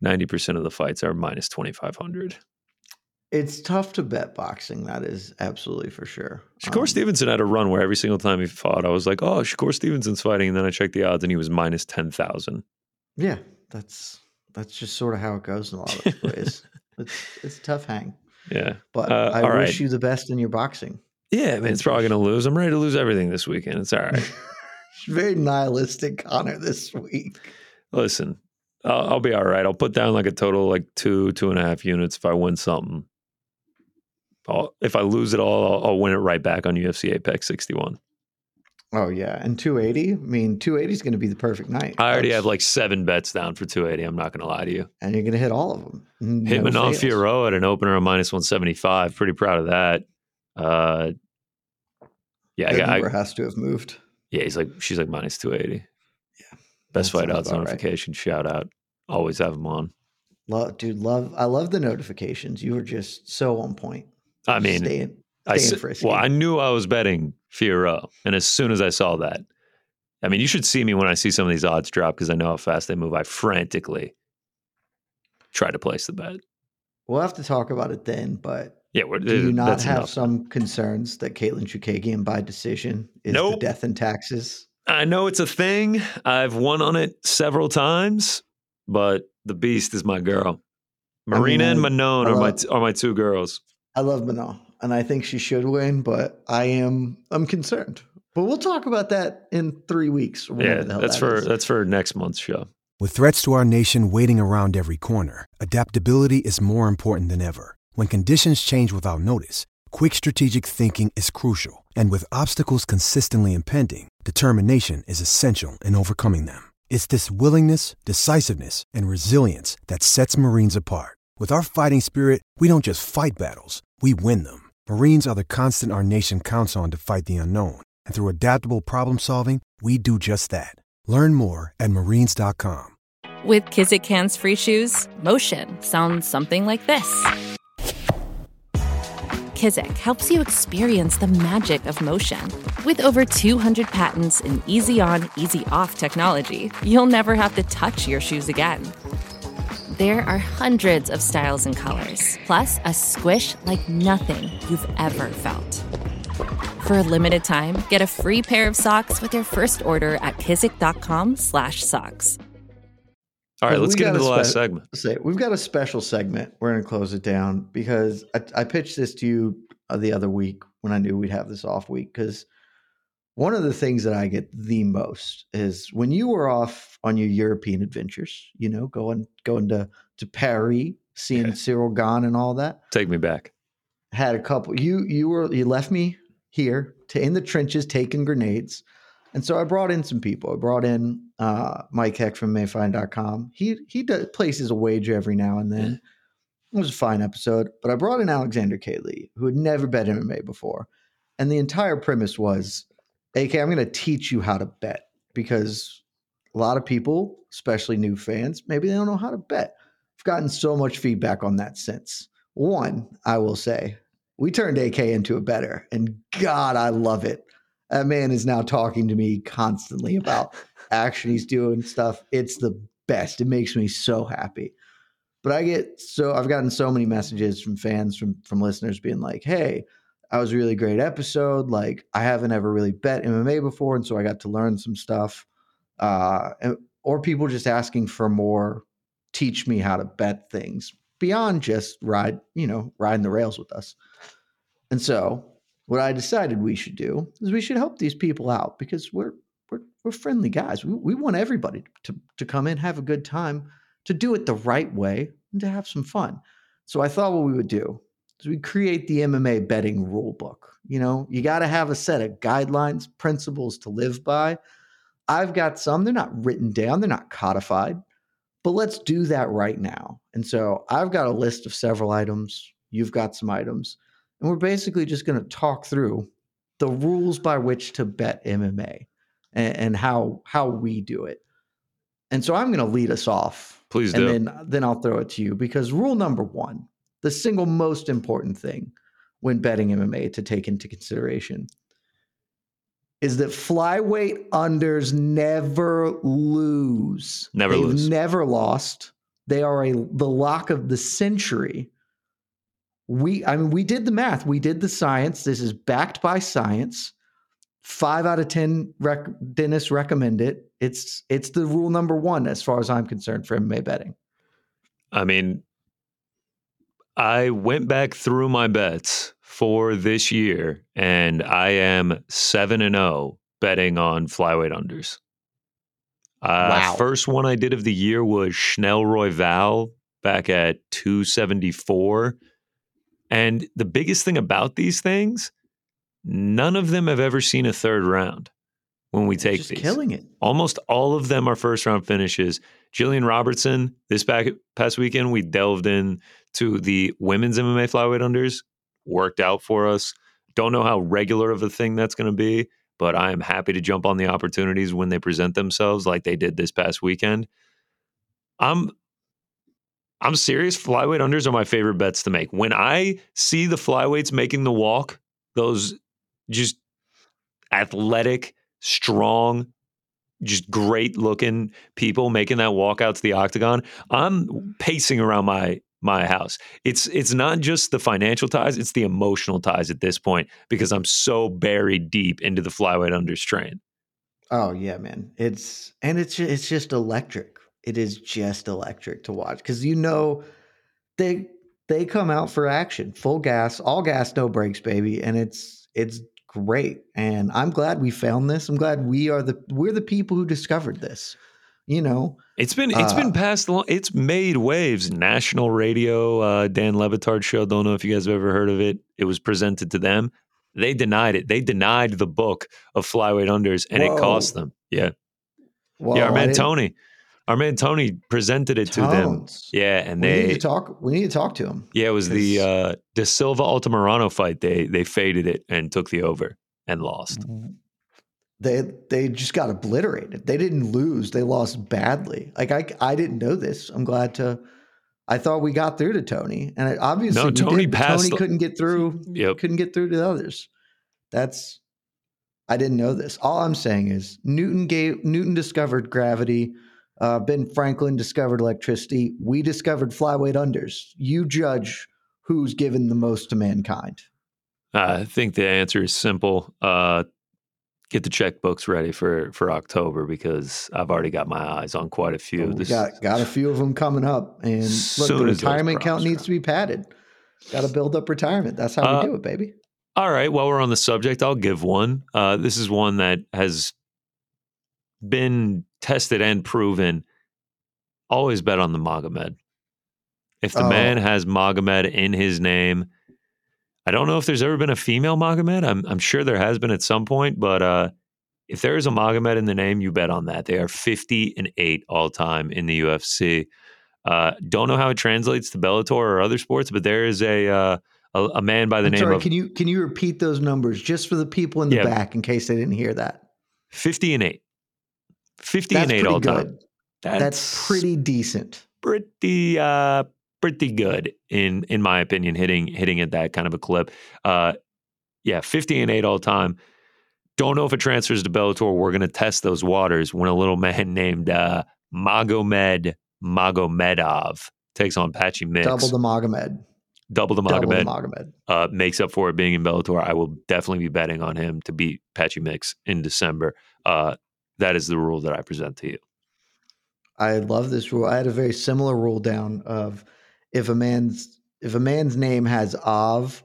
ninety percent of the fights are minus twenty five hundred. It's tough to bet boxing. That is absolutely for sure. Shakur um, Stevenson had a run where every single time he fought, I was like, "Oh, Shakur Stevenson's fighting," and then I checked the odds, and he was minus ten thousand. Yeah, that's that's just sort of how it goes in a lot of ways. it's it's tough hang. Yeah, but uh, I wish right. you the best in your boxing. Yeah, I mean, it's probably going to lose. I'm ready to lose everything this weekend. It's all right. Very nihilistic, Connor, this week. Listen, I'll, I'll, be all right. I'll put down like a total like two, two and a half units if I win something. I'll, if I lose it all, I'll, I'll, win it right back on UFC Apex 61. Oh yeah, and 280. I mean, 280 is going to be the perfect night. I already That's, have like seven bets down for 280. I'm not going to lie to you. And you're going to hit all of them. No hit Manon Fiorot at an opener of minus 175. Pretty proud of that. Uh, yeah, that I, I has to have moved. Yeah, he's like she's like minus 280. Yeah, best fight odds notification. Right. Shout out. Always have them on. Love, dude, love. I love the notifications. You were just so on point. I mean, staying, staying I, well, I knew I was betting Fiorot. And as soon as I saw that, I mean, you should see me when I see some of these odds drop because I know how fast they move. I frantically try to place the bet. We'll have to talk about it then, but yeah, do you uh, not have enough. some concerns that Katlyn Chookagian by decision is nope. the death in taxes? I know it's a thing. I've won on it several times, but the beast is my girl. Marina I mean, and Manon are my are my two girls. I love Manon and I think she should win, but I am I'm concerned. But we'll talk about that in three weeks. yeah, that's that for is. that's for next month's show. With threats to our nation waiting around every corner, adaptability is more important than ever. When conditions change without notice, quick strategic thinking is crucial, and with obstacles consistently impending, determination is essential in overcoming them. It's this willingness, decisiveness, and resilience that sets Marines apart. With our fighting spirit, we don't just fight battles; we win them. Marines are the constant our nation counts on to fight the unknown. And through adaptable problem solving, we do just that. Learn more at marines.com. With Kizik hands free shoes, motion sounds something like this. Kizik helps you experience the magic of motion. With over 200 patents and easy on, easy off technology, you'll never have to touch your shoes again. There are hundreds of styles and colors, plus a squish like nothing you've ever felt. For a limited time, get a free pair of socks with your first order at kizik.com/socks. All right, let's get into the last spe- segment. Say we've got a special segment. We're going to close it down because I, I pitched this to you uh, the other week when I knew we'd have this off week because one of the things that I get the most is when you were off on your European adventures, you know, going going to to Paris, seeing. Ciryl Gane and all that. Take me back. Had a couple. You you were you left me here to in the trenches taking grenades. And so I brought in some people. I brought in uh, Mike Heck from MMAFighting.com. He he does, places a wager every now and then. It was a fine episode, but I brought in Alexander K. Lee, who had never bet MMA before. And the entire premise was AK, I'm going to teach you how to bet because a lot of people, especially new fans, maybe they don't know how to bet. I've gotten so much feedback on that since. One, I will say, we turned AK into a better, and God, I love it. That man is now talking to me constantly about action he's doing stuff. It's the best. It makes me so happy. But I get so I've gotten so many messages from fans from from listeners being like, "Hey, I was a really great episode. Like I haven't ever really bet MMA before, and so I got to learn some stuff. Uh, or people just asking for more, teach me how to bet things beyond just ride, you know, riding the rails with us. And so, what I decided we should do is we should help these people out because we're we're we're friendly guys. We we want everybody to to come in, have a good time, to do it the right way, and to have some fun. So I thought what we would do so we create the MMA betting rule book. You know, you got to have a set of guidelines, principles to live by. I've got some, they're not written down, they're not codified, but let's do that right now. And so I've got a list of several items. You've got some items. And we're basically just going to talk through the rules by which to bet MMA and, and how how we do it. And so I'm going to lead us off. Please do. And then then I'll throw it to you because rule number 1 the single most important thing when betting MMA to take into consideration is that flyweight unders never lose. Never They've lose. Never lost. They are a the lock of the century. We, I mean, we did the math. We did the science. This is backed by science. Five out of ten rec- dentists recommend it. It's it's the rule number one as far as I'm concerned for MMA betting. I mean, I went back through my bets for this year, and I am seven and zero oh betting on flyweight unders. Uh, wow. First one I did of the year was Schnell Royval back at 274. And the biggest thing about these things, none of them have ever seen a third round. When we take just these. killing it. Almost all of them are first round finishes. Gillian Robertson, this back, past weekend, we delved in to the women's MMA flyweight unders, worked out for us. Don't know how regular of a thing that's going to be, but I am happy to jump on the opportunities when they present themselves like they did this past weekend. I'm I'm serious. Flyweight unders are my favorite bets to make. When I see the flyweights making the walk, those just athletic, strong, just great looking people making that walk out to the octagon, I'm mm-hmm. pacing around my my house. It's it's not just the financial ties, it's the emotional ties at this point because I'm so buried deep into the flyweight under strain. Oh yeah, man. It's and it's it's just electric it is just electric to watch because you know they they come out for action, full gas, all gas, no brakes, baby, and it's it's great. And I'm glad we found this. I'm glad we are the we're the people who discovered this. You know, it's been it's uh, been passed along. It's made waves. National radio, uh, Dan Le Batard show. Don't know if you guys have ever heard of it. It was presented to them. They denied it. They denied the book of flyweight unders, and Whoa. it cost them. Yeah, Whoa, yeah. Our man Tony our man Tony presented it Tones. to them. Yeah, and we they need to talk. We need to talk to him. Yeah, it was the uh, De Silva Altamirano fight. They they faded it and took the over and lost. They they just got obliterated. They didn't lose. They lost badly. Like I I didn't know this. I'm glad to. I thought we got through to Tony, and it, obviously no, Tony did, passed. Tony couldn't get through. Yep. couldn't get through to the others. That's I didn't know this. All I'm saying is Newton gave Newton discovered gravity. Uh, ben Franklin discovered electricity. We discovered flyweight unders. You judge who's given the most to mankind. I think the answer is simple. Uh, get the checkbooks ready for for October because I've already got my eyes on quite a few. Well, we got got a few of them coming up, and look, the retirement count needs to be padded. Got to build up retirement. That's how uh, we do it, baby. All right. While we're on the subject, I'll give one. Uh, this is one that has been tested and proven, always bet on the Magomed. If the oh. man has Magomed in his name, I don't know if there's ever been a female Magomed. I'm, I'm sure there has been at some point, but uh, if there is a Magomed in the name, you bet on that. They are 50 and 8 all time in the UFC. Uh, don't know how it translates to Bellator or other sports, but there is a uh, a, a, man by the I'm name sorry, of. Can you can you repeat those numbers just for the people in the yeah, back in case they didn't hear that? 50 and 8. 50 That's and 8 all good. time. That's, That's, pretty decent. Pretty uh pretty good in in my opinion hitting hitting at that kind of a clip. Uh yeah, 50 and 8 all time. Don't know if it transfers to Bellator. We're going to test those waters when a little man named uh, Magomed Magomedov takes on Patchy Mix. Double the Magomed. Double the Magomed. Double the Magomed. Uh, makes up for it being in Bellator. I will definitely be betting on him to beat Patchy Mix in December. Uh, that is the rule that I present to you. I love this rule. I had a very similar rule down of if a man's if a man's name has Av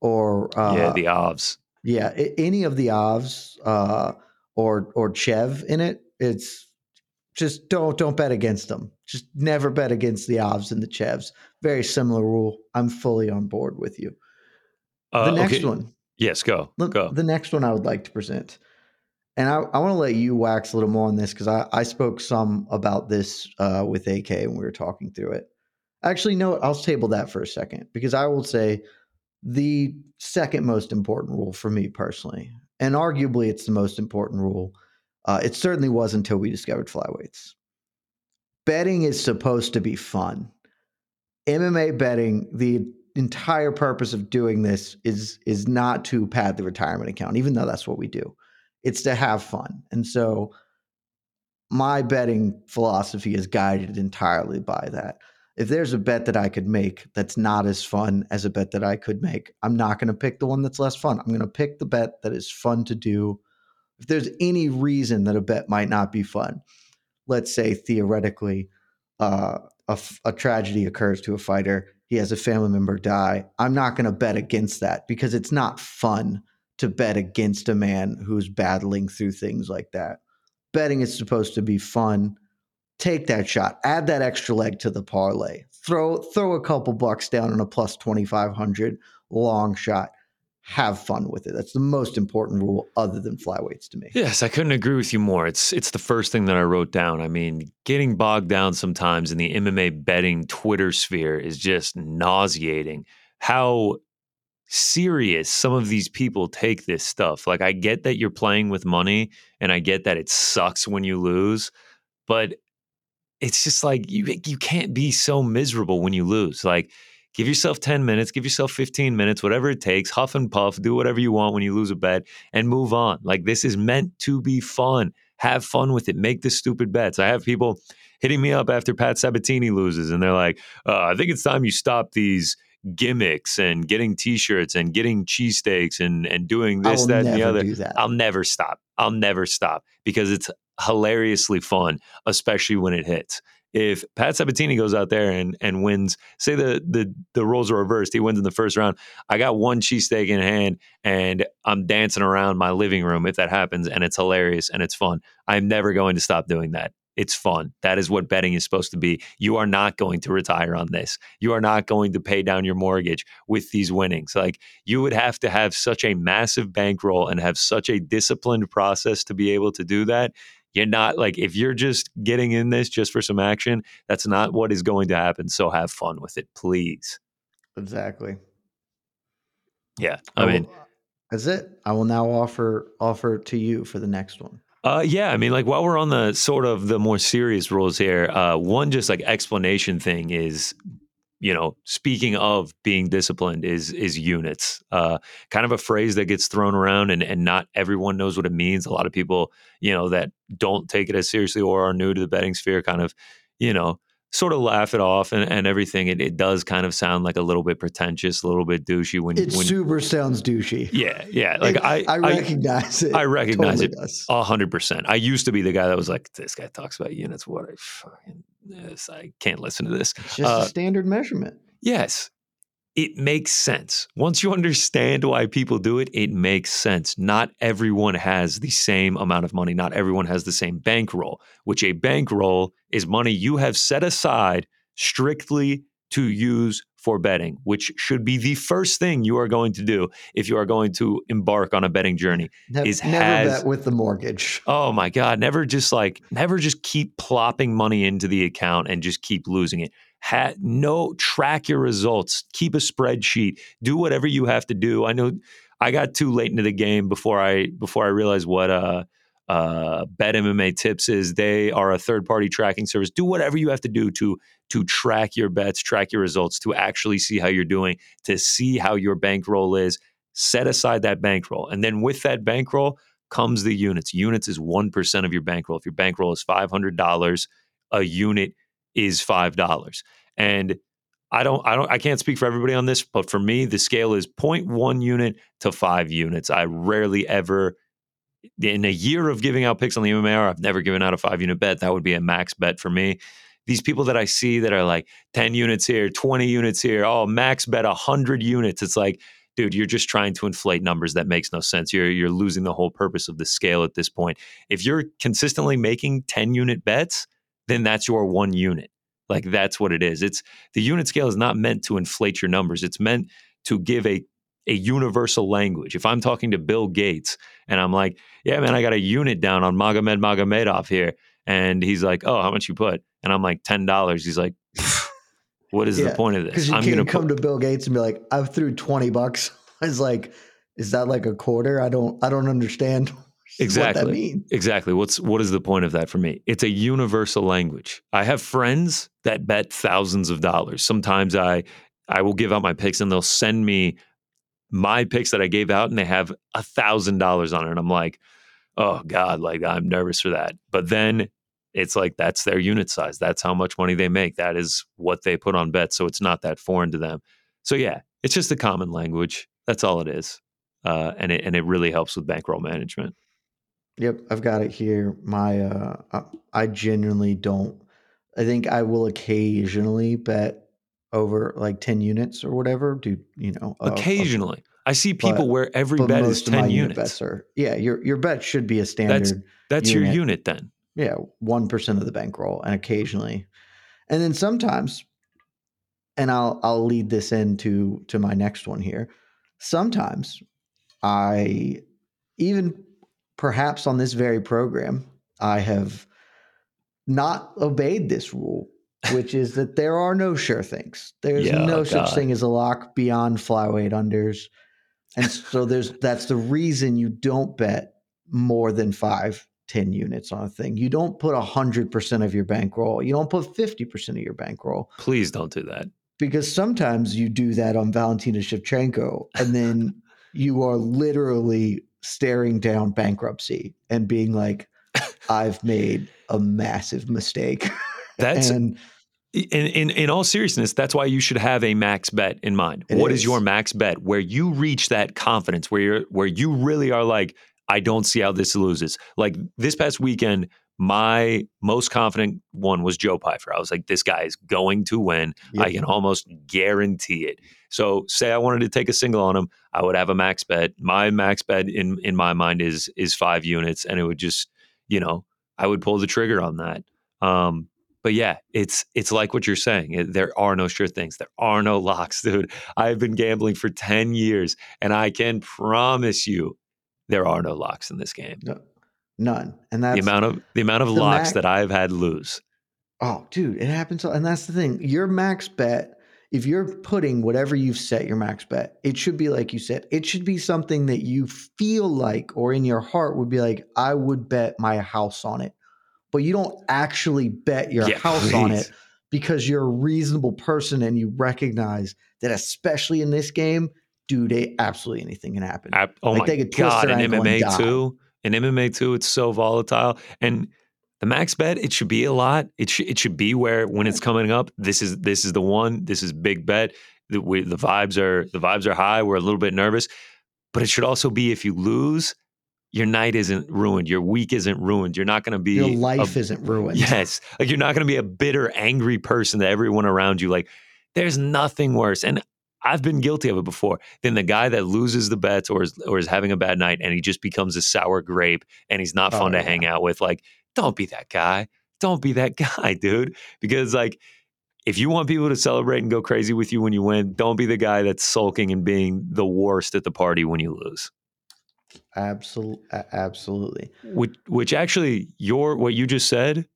or uh, yeah, the Avs. Yeah, any of the Avs uh, or or Chev in it, it's just don't don't bet against them. Just never bet against the Avs and the Chevs. Very similar rule. I'm fully on board with you. Uh, the next okay. one. Yes, go. The, go. The next one I would like to present and I, I want to let you wax a little more on this because I, I spoke some about this uh, with AK when we were talking through it. Actually, no, I'll table that for a second because I will say the second most important rule for me personally, and arguably it's the most important rule. Uh, it certainly was until we discovered flyweights. Betting is supposed to be fun. MMA betting, the entire purpose of doing this is is not to pad the retirement account, even though that's what we do it's to have fun. And so my betting philosophy is guided entirely by that. If there's a bet that I could make that's not as fun as a bet that I could make, I'm not going to pick the one that's less fun. I'm going to pick the bet that is fun to do. If there's any reason that a bet might not be fun, let's say theoretically uh, a, a tragedy occurs to a fighter, he has a family member die. I'm not going to bet against that because it's not fun to bet against a man who's battling through things like that. Betting is supposed to be fun. Take that shot. Add that extra leg to the parlay. Throw throw a couple bucks down on a plus 2500 long shot. have fun with it. That's the most important rule other than flyweights to me. Yes, I couldn't agree with you more. It's it's the first thing that I wrote down. I mean, getting bogged down sometimes in the MMA betting Twitter sphere is just nauseating. How serious some of these people take this stuff. Like I get that you're playing with money and I get that it sucks when you lose, but it's just like you you can't be so miserable when you lose. Like Give yourself 10 minutes, give yourself 15 minutes, whatever it takes, huff and puff, do whatever you want when you lose a bet and move on. Like this is meant to be fun. Have fun with it. Make the stupid bets. I have people hitting me up after Pat Sabatini loses and they're like, uh, I think it's time you stop these gimmicks and getting t-shirts and getting cheesesteaks and and doing this, that, and the other. I'll never stop. I'll never stop because it's hilariously fun, especially when it hits if Pat Sabatini goes out there and and wins, say the the the roles are reversed, he wins in the first round. I got one cheesesteak in hand and I'm dancing around my living room if that happens, and it's hilarious and it's fun. I'm never going to stop doing that. It's fun. That is what betting is supposed to be. You are not going to retire on this. You are not going to pay down your mortgage with these winnings. Like you would have to have such a massive bankroll and have such a disciplined process to be able to do that. You're not like if you're just getting in this just for some action, that's not what is going to happen. So have fun with it, please. Exactly. Yeah. I, I mean will, that's it. I will now offer offer to you for the next one. Uh, yeah, I mean, like while we're on the sort of the more serious rules here, uh, one just like explanation thing is you know, speaking of being disciplined is is units. Uh, kind of a phrase that gets thrown around and and not everyone knows what it means. A lot of people, you know, that don't take it as seriously or are new to the betting sphere kind of, you know, sort of laugh it off and, and everything. It, it does kind of sound like a little bit pretentious, a little bit douchey when it when, super sounds douchey. Yeah, yeah. Like it, I, I recognize I, it. I recognize totally it a hundred percent. I used to be the guy that was like, this guy talks about units. What I fucking this. I can't listen to this. It's just uh, a standard measurement. Yes, it makes sense. Once you understand why people do it, it makes sense. Not everyone has the same amount of money. Not everyone has the same bankroll, which a bankroll is money you have set aside strictly to use for betting, which should be the first thing you are going to do if you are going to embark on a betting journey. Never, is never has, bet with the mortgage. Oh my God. Never just like, never just keep plopping money into the account and just keep losing it ha- no track your results. Keep a spreadsheet. Do whatever you have to do. I know i got too late into the game before i before i realized what uh uh bet mma tips is. They are a third party tracking service. Do whatever you have to do to to track your bets track your results to actually see how you're doing to see how your bankroll is. Set aside that bankroll. And then with that bankroll comes the units. Units is 1% of your bankroll. If your bankroll is $500 a unit is five dollars. And I don't, I don't, I can't speak for everybody on this, but for me, the scale is 0.1 unit to five units. I rarely ever, in a year of giving out picks on the MMR, I've never given out a five unit bet. That would be a max bet for me. These people that I see that are like 10 units here, 20 units here, oh, max bet 100 units. It's like, dude, you're just trying to inflate numbers that makes no sense. You're you're losing the whole purpose of the scale at this point. If you're consistently making 10 unit bets, then that's your one unit. Like that's what it is. It's the unit scale is not meant to inflate your numbers. It's meant to give a a universal language. If I'm talking to Bill Gates and I'm like, "Yeah, man, I got a unit down on Magomed Magomedov here," and he's like, "Oh, how much you put?" And I'm like, ten dollars. He's like, "What is yeah, the point of this?" Because you I'm can't come put- to Bill Gates and be like, "I threw twenty bucks." I was like, "Is that like a quarter?" I don't. I don't understand exactly. what mean. exactly. What's what is the point of that for me? It's a universal language. I have friends that bet thousands of dollars. Sometimes i i will give out my picks and they'll send me my picks that i gave out and they have a thousand dollars on it. And i'm like oh god like i'm nervous for that. But then it's like that's their unit size. That's how much money they make. That is what they put on bets. So it's not that foreign to them. So yeah it's just a common language. That's all it is. Uh, and it and it really helps with bankroll management Yep, I've got it here. My uh I genuinely don't I think I will occasionally bet over like 10 units or whatever, do you know? Occasionally. I see people but, where every bet is 10 units. Bets are, yeah, your your bet should be a standard. That's that's unit. your unit then. Yeah, 1% of the bankroll and occasionally. And then sometimes and I'll I'll lead this into to my next one here. Sometimes I even perhaps on this very program, I have not obeyed this rule, which is that there are no sure things. There's yeah, no oh, God. such thing as a lock beyond flyweight unders. And so there's that's the reason you don't bet more than five 10 units on a thing. You don't put 100% of your bankroll. You don't put 50% of your bankroll. Please don't do that. Because sometimes you do that on Valentina Shevchenko and then you are literally staring down bankruptcy and being like, I've made a massive mistake. That's and in, in in all seriousness, that's why you should have a max bet in mind. What is. is your max bet where you reach that confidence where you're where you really are like, I don't see how this loses. Like this past weekend, my most confident one was Joe Pyfer. I was like, this guy is going to win. Yep. I can almost guarantee it. So say I wanted to take a single on him, I would have a max bet. My max bet in in my mind is is five units, and it would just, you know, I would pull the trigger on that. Um, but yeah, it's it's like what you're saying. There are no sure things. There are no locks, dude. I've been gambling for 10 years and I can promise you there are no locks in this game. No, none. And that's the amount of the amount of the locks max, that I've had lose. Oh, dude, it happens. And that's the thing. Your max bet, if you're putting whatever you've set your max bet, it should be like you said, it should be something that you feel like or in your heart would be like, I would bet my house on it. But you don't actually bet your yeah, house please. on it because you're a reasonable person and you recognize that, especially in this game, dude, absolutely anything can happen. I, oh like my god! In MMA too, in MMA too, it's so volatile. And the max bet, it should be a lot. It should it should be where when it's coming up, this is this is the one. This is big bet. The, we, the vibes are the vibes are high. We're a little bit nervous, but it should also be if you lose. Your night isn't ruined. Your week isn't ruined. You're not going to be. Your life a, isn't ruined. Yes. Like you're not going to be a bitter, angry person to everyone around you. Like there's nothing worse. And I've been guilty of it before. Then the guy that loses the bets or is or is having a bad night and he just becomes a sour grape and he's not fun oh, to yeah. hang out with. Like, don't be that guy. Don't be that guy, dude. Because like if you want people to celebrate and go crazy with you when you win, don't be the guy that's sulking and being the worst at the party when you lose. Absolutely, absolutely. Which, which actually, your what you just said,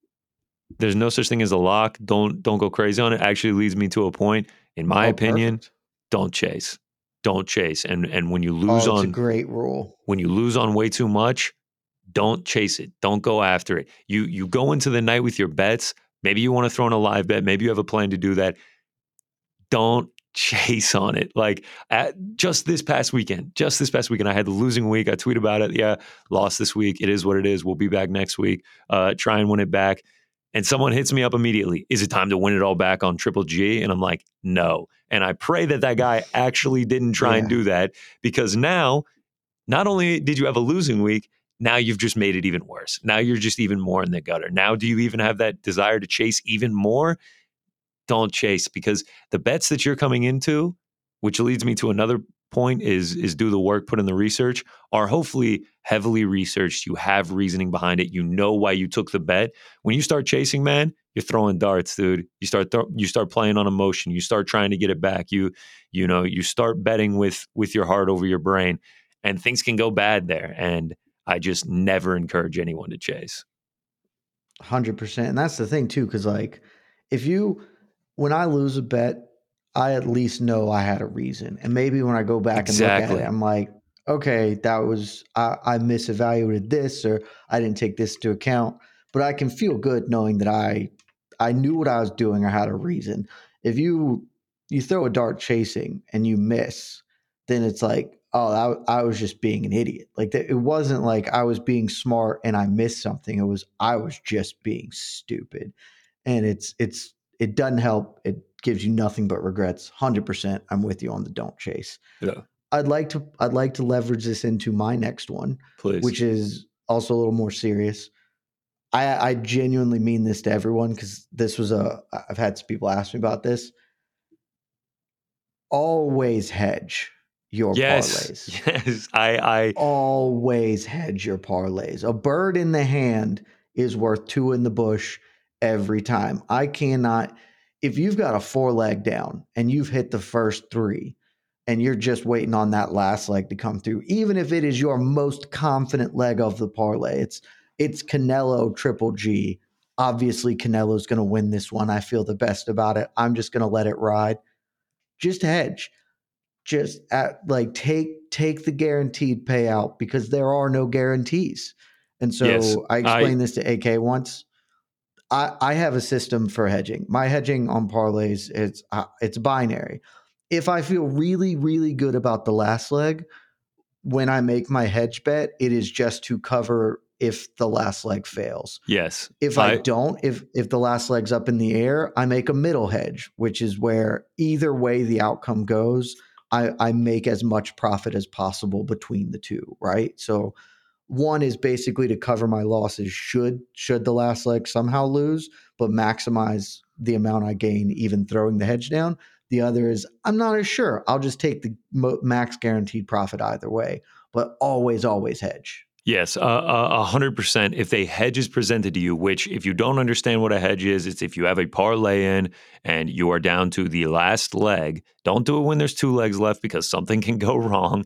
there's no such thing as a lock. Don't don't go crazy on it. Actually, leads me to a point. In my oh, opinion, perfect don't chase. Don't chase. And and when you lose oh, on a great rule. When you lose on way too much, don't chase it. Don't go after it. You you go into the night with your bets. Maybe you want to throw in a live bet. Maybe you have a plan to do that. Don't chase on it. Like at, just this past weekend, just this past weekend, I had the losing week. I tweet about it. Yeah, lost this week. It is what it is. We'll be back next week. Uh, try and win it back and someone hits me up immediately, is it time to win it all back on Triple G? And I'm like, no. And I pray that that guy actually didn't try yeah. and do that because now, not only did you have a losing week, now you've just made it even worse. Now you're just even more in the gutter. Now, do you even have that desire to chase even more? Don't chase because the bets that you're coming into, which leads me to another point is is do the work, put in the research, are hopefully heavily researched. You have reasoning behind it. You know why you took the bet. When you start chasing, man, you're throwing darts, dude. You start th- you start playing on emotion. You start trying to get it back. You you know you start betting with with your heart over your brain, and things can go bad there. And I just never encourage anyone to chase. Hundred percent, and that's the thing too, because like if you when I lose a bet, I at least know I had a reason. And maybe when I go back exactly. and look at it, I'm like, okay, that was I, I misevaluated this or I didn't take this into account. But I can feel good knowing that I I knew what I was doing. I had a reason. If you you throw a dart chasing and you miss, then it's like, oh, I, I was just being an idiot. Like it wasn't like I was being smart and I missed something. It was I was just being stupid. And it's it's it doesn't help. It gives you nothing but regrets. Hundred percent, I'm with you on the don't chase. Yeah, I'd like to. I'd like to leverage this into my next one, please, which is also a little more serious. I, I genuinely mean this to everyone because this was a. I've had some people ask me about this. Always hedge your yes, parlays. Yes, I, I always hedge your parlays. A bird in the hand is worth two in the bush every time. I cannot if you've got a four leg down and you've hit the first three and you're just waiting on that last leg to come through, even if it is your most confident leg of the parlay. It's it's Canelo Triple G. Obviously, Canelo's going to win this one. I feel the best about it. I'm just going to let it ride. Just hedge. Just at, like take take the guaranteed payout because there are no guarantees. And so yes, I explained I, this to AK once. I, I have a system for hedging. My hedging on parlays it's uh, it's binary. If I feel really really good about the last leg, when I make my hedge bet, it is just to cover if the last leg fails. Yes. If I, I, don't, if if the last leg's up in the air, I make a middle hedge, which is where either way the outcome goes, I, I make as much profit as possible between the two, right? So one is basically to cover my losses should should the last leg somehow lose, but maximize the amount I gain even throwing the hedge down. The other is I'm not as sure. I'll just take the max guaranteed profit either way, but always always hedge. Yes, uh, uh, a hundred percent. If a hedge is presented to you, which if you don't understand what a hedge is, it's if you have a parlay in and you are down to the last leg. Don't do it when there's two legs left because something can go wrong.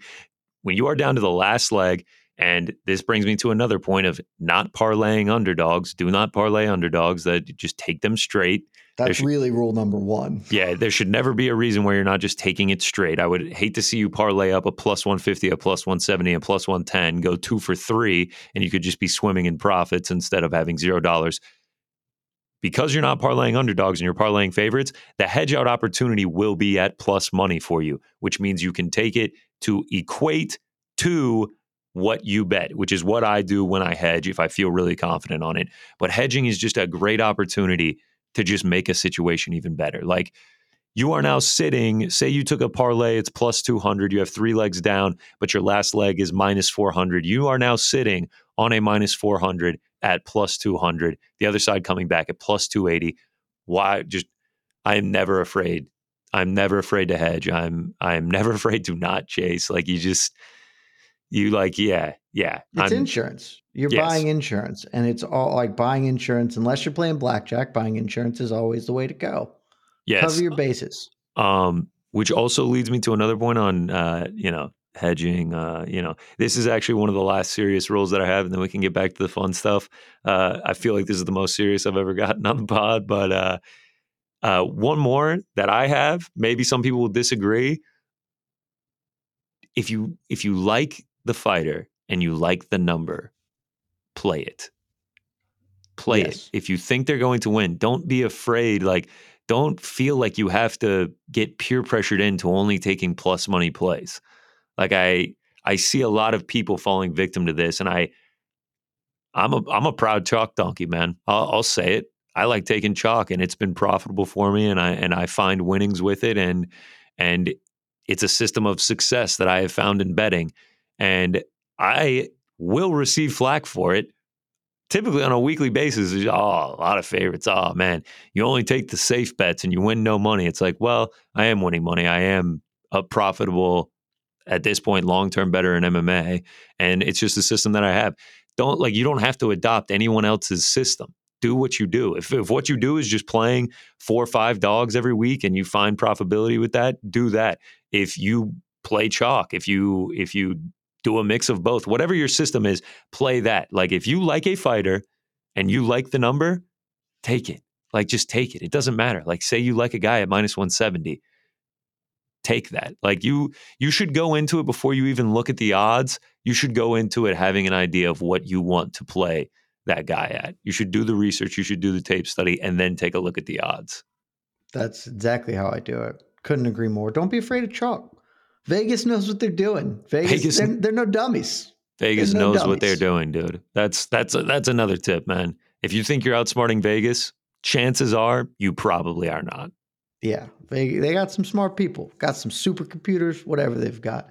When you are down to the last leg, and this brings me to another point of not parlaying underdogs. Do not parlay underdogs. That just take them straight. That's should, really rule number one. Yeah, there should never be a reason where you're not just taking it straight. I would hate to see you parlay up a plus 150, a plus 170, a plus 110, go two for three, and you could just be swimming in profits instead of having zero dollars. Because you're not parlaying underdogs and you're parlaying favorites, the hedge out opportunity will be at plus money for you, which means you can take it to equate to what you bet, which is what I do when I hedge if I feel really confident on it. But hedging is just a great opportunity to just make a situation even better. Like you are now sitting, say you took a parlay, it's plus 200, you have three legs down, but your last leg is minus 400. You are now sitting on a minus 400 at plus 200, the other side coming back at plus 280. Why? Just, I am never afraid. I'm never afraid to hedge. I'm, I'm never afraid to not chase. Like you just, you like, yeah, yeah. It's I'm, insurance. You're yes. buying insurance, and it's all like buying insurance. Unless you're playing blackjack, buying insurance is always the way to go. Yes, cover your bases. Um, which also leads me to another point on, uh, you know, hedging. Uh, you know, this is actually one of the last serious rules that I have, and then we can get back to the fun stuff. Uh, I feel like this is the most serious I've ever gotten on the pod, but uh, uh, one more that I have. Maybe some people will disagree. If you if you like the fighter and you like the number, play it. Play yes. it. If you think they're going to win, don't be afraid. Like, don't feel like you have to get peer pressured into only taking plus money plays. Like I I see a lot of people falling victim to this, and I I'm a I'm a proud chalk donkey, man. I'll, I'll say it. I like taking chalk, and it's been profitable for me, and I and I find winnings with it, and and it's a system of success that I have found in betting. And I will receive flack for it. Typically on a weekly basis, oh, a lot of favorites. Oh man, you only take the safe bets and you win no money. It's like, well, I am winning money. I am a profitable at this point long term better in MMA, and it's just a system that I have. Don't like you don't have to adopt anyone else's system. Do what you do. If, if what you do is just playing four or five dogs every week and you find profitability with that, do that. If you play chalk, if you if you do a mix of both. Whatever your system is, play that. Like if you like a fighter and you like the number, take it. Like just take it. It doesn't matter. Like say you like a guy at minus 170, take that. Like you you should go into it before you even look at the odds. You should go into it having an idea of what you want to play that guy at. You should do the research, you should do the tape study and then take a look at the odds. That's exactly how I do it. Couldn't agree more. Don't be afraid of chalk. Vegas knows what they're doing. Vegas, Vegas they're, they're, no dummies. Vegas no knows dummies. what they're doing, dude. That's that's a, that's another tip, man. If you think you're outsmarting Vegas, chances are you probably are not. Yeah, they they got some smart people, got some supercomputers, whatever they've got.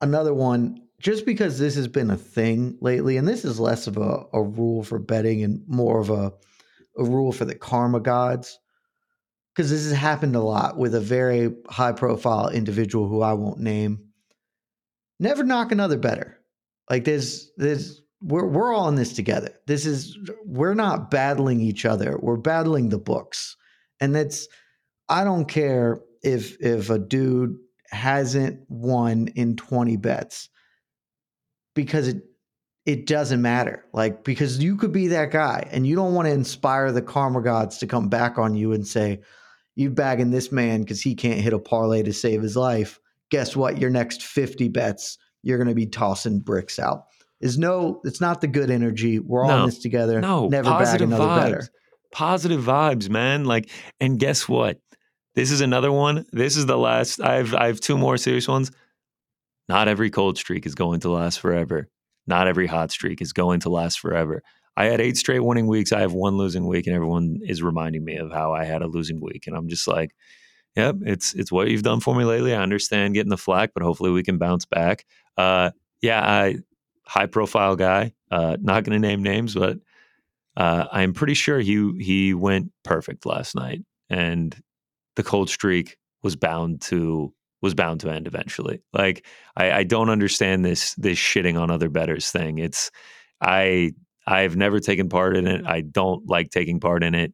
Another one, just because this has been a thing lately, and this is less of a, a rule for betting and more of a a rule for the karma gods because this has happened a lot with a very high profile individual who I won't name. Never knock another better. Like there's there's we're we're all in this together. This is we're not battling each other. We're battling the books. And that's I don't care if if a dude hasn't won in 20 bets because it it doesn't matter. Like because you could be that guy and you don't want to inspire the karma gods to come back on you and say you bagging this man because he can't hit a parlay to save his life. Guess what? Your next 50 bets, you're going to be tossing bricks out. Is no, it's not the good energy. We're all no, in this together. No, never positive bag another vibes. better. Positive vibes, man. Like, and guess what? This is another one. This is the last. I have I have two more serious ones. Not every cold streak is going to last forever. Not every hot streak is going to last forever. I had eight straight winning weeks. I have one losing week, and everyone is reminding me of how I had a losing week. And I'm just like, yep, it's it's what you've done for me lately. I understand getting the flack, but hopefully we can bounce back. Uh, yeah, I high profile guy. Uh, not going to name names, but uh, I'm pretty sure he he went perfect last night, and the cold streak was bound to was bound to end eventually. Like I, I don't understand this this shitting on other betters thing. It's I I've never taken part in it. Mm-hmm. I don't like taking part in it.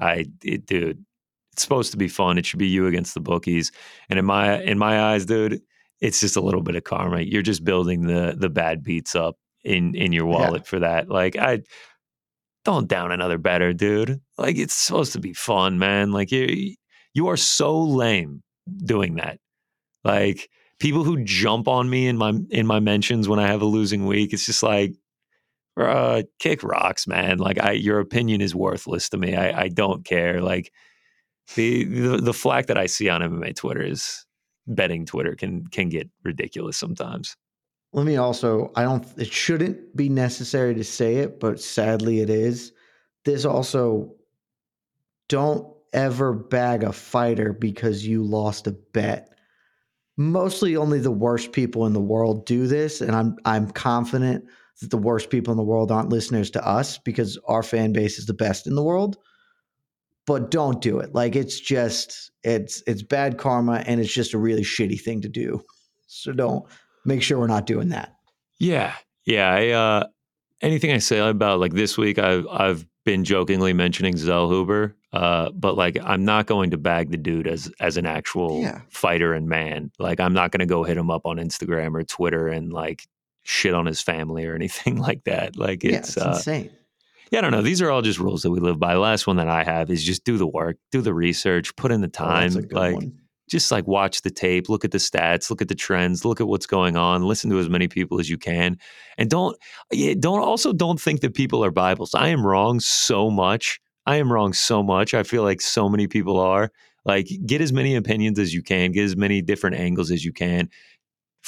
I it, dude, it's supposed to be fun. It should be you against the bookies. And in my in my eyes, dude, it's just a little bit of karma. You're just building the the bad beats up in in your wallet yeah. for that. Like I don't down another better, dude. Like it's supposed to be fun, man. Like you you are so lame doing that. Like people who jump on me in my in my mentions when I have a losing week, it's just like, uh, kick rocks, man. Like I, your opinion is worthless to me. I, I don't care. Like the, the the flack that I see on MMA Twitter is betting Twitter can can get ridiculous sometimes. Let me also, I don't, it shouldn't be necessary to say it, but sadly it is. This also, don't ever bag a fighter because you lost a bet mostly only the worst people in the world do this and i'm i'm confident that the worst people in the world aren't listeners to us because our fan base is the best in the world. But don't do it. Like it's just it's it's bad karma and it's just a really shitty thing to do. So don't make sure we're not doing that. Yeah. Yeah i uh anything i say about like this week i've i've been jokingly mentioning Zellhuber uh, but like, I'm not going to bag the dude as as an actual yeah. fighter and man. Like, I'm not going to go hit him up on Instagram or Twitter and like shit on his family or anything like that. Like, it's, yeah, it's uh, insane. Yeah, I don't know. These are all just rules that we live by. The last one that I have is just do the work, do the research, put in the oh, time. Oh, like, one. just like watch the tape, look at the stats, look at the trends, look at what's going on, listen to as many people as you can, and don't don't also don't think that people are Bibles. I am wrong so much I am wrong so much. I feel like so many people are. Like, get as many opinions as you can, get as many different angles as you can.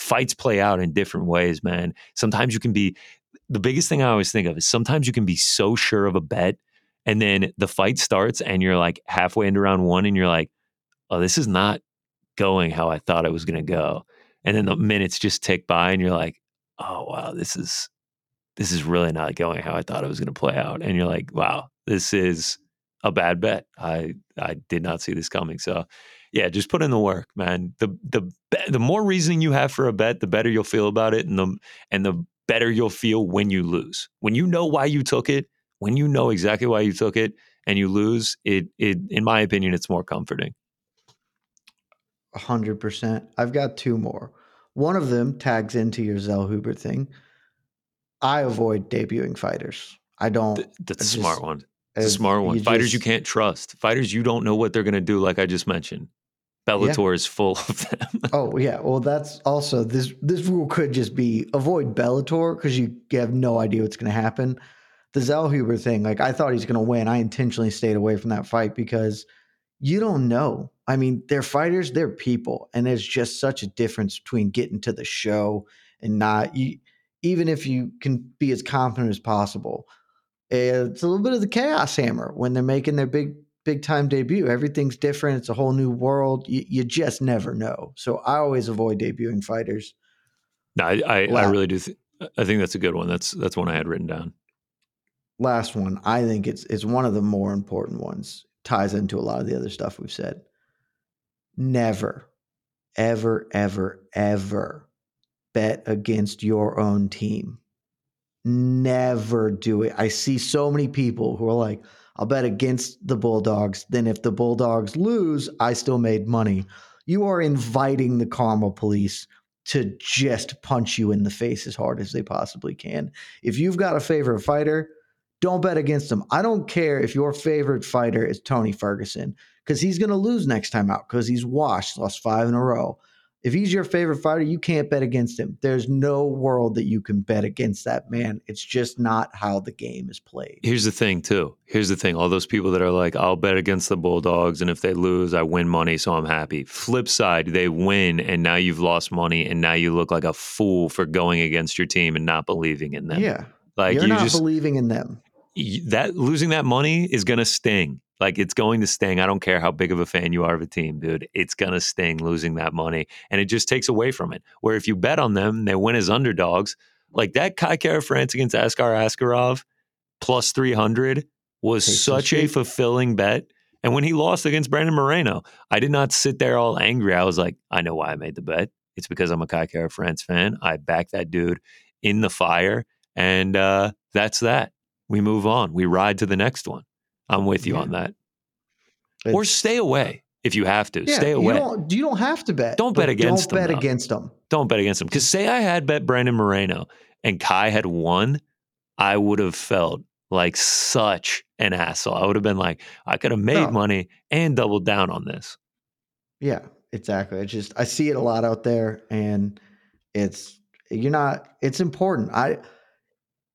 Fights play out in different ways, man. Sometimes you can be the biggest thing I always think of is sometimes you can be so sure of a bet, and then the fight starts, and you're like halfway into round one, and you're like, oh, this is not going how I thought it was going to go. And then the minutes just tick by, and you're like, oh, wow, this is this is really not going how I thought it was going to play out. And you're like, wow, this is a bad bet. I I did not see this coming. So yeah, just put in the work, man. The the the more reasoning you have for a bet, the better you'll feel about it, and the and the better you'll feel when you lose. When you know why you took it, when you know exactly why you took it, and you lose, it it in my opinion, it's more comforting. hundred percent. I've got two more. One of them tags into your Zellhuber thing. I avoid debuting fighters. I don't. Th- that's a smart one. It's a smart one. You Fighters just, you can't trust. Fighters you don't know what they're going to do. Like I just mentioned, Bellator yeah. is full of them. oh yeah, well that's also this. This rule could just be avoid Bellator because you have no idea what's going to happen. The Zellhuber thing, like I thought he's going to win. I intentionally stayed away from that fight because you don't know. I mean, they're fighters, they're people, and there's just such a difference between getting to the show and not. You, even if you can be as confident as possible, it's a little bit of the chaos hammer when they're making their big big time debut. Everything's different. It's a whole new world. You, you just never know. So I always avoid debuting fighters. No, I I, I really do. Th- I think that's a good one. That's that's one I had written down. Last one. I think it's it's one of the more important ones. Ties into a lot of the other stuff we've said. Never, ever, ever, ever bet against your own team. Never do it. I see so many people who are like, I'll bet against the Bulldogs. Then if the Bulldogs lose, I still made money. you are inviting the karma police to just punch you in the face as hard as they possibly can. If you've got a favorite fighter, don't bet against them. I don't care if your favorite fighter is Tony Ferguson because he's going to lose next time out because he's washed, lost five in a row. If he's your favorite fighter, you can't bet against him. There's no world that you can bet against that man. It's just not how the game is played. Here's the thing, too. Here's the thing. All those people that are like, I'll bet against the Bulldogs, and if they lose, I win money, so I'm happy. Flip side, they win, and now you've lost money, and now you look like a fool for going against your team and not believing in them. Yeah. Like You're you not just believing in them. That losing that money is going to sting. Like it's going to sting. I don't care how big of a fan you are of a team, dude. It's going to sting losing that money. And it just takes away from it. Where if you bet on them, they win as underdogs. Like that Kai Kara-France against Askar Askarov plus 300 was such a fulfilling bet. And when he lost against Brandon Moreno, I did not sit there all angry. I was like, I know why I made the bet. It's because I'm a Kai Kara-France fan. I backed that dude in the fire. And uh, that's that. We move on. We ride to the next one. I'm with you Yeah. on that. or stay away if you have to. Yeah, stay You away. don't, you don't have to bet. Don't bet against Don't them, bet though. against them. Don't bet against them. Because say I had bet Brandon Moreno and Kai had won, I would have felt like such an asshole. I would have been like, I could have made No. money and doubled down on this. Yeah, exactly. It's just I see it a lot out there, and it's you're not. It's important. I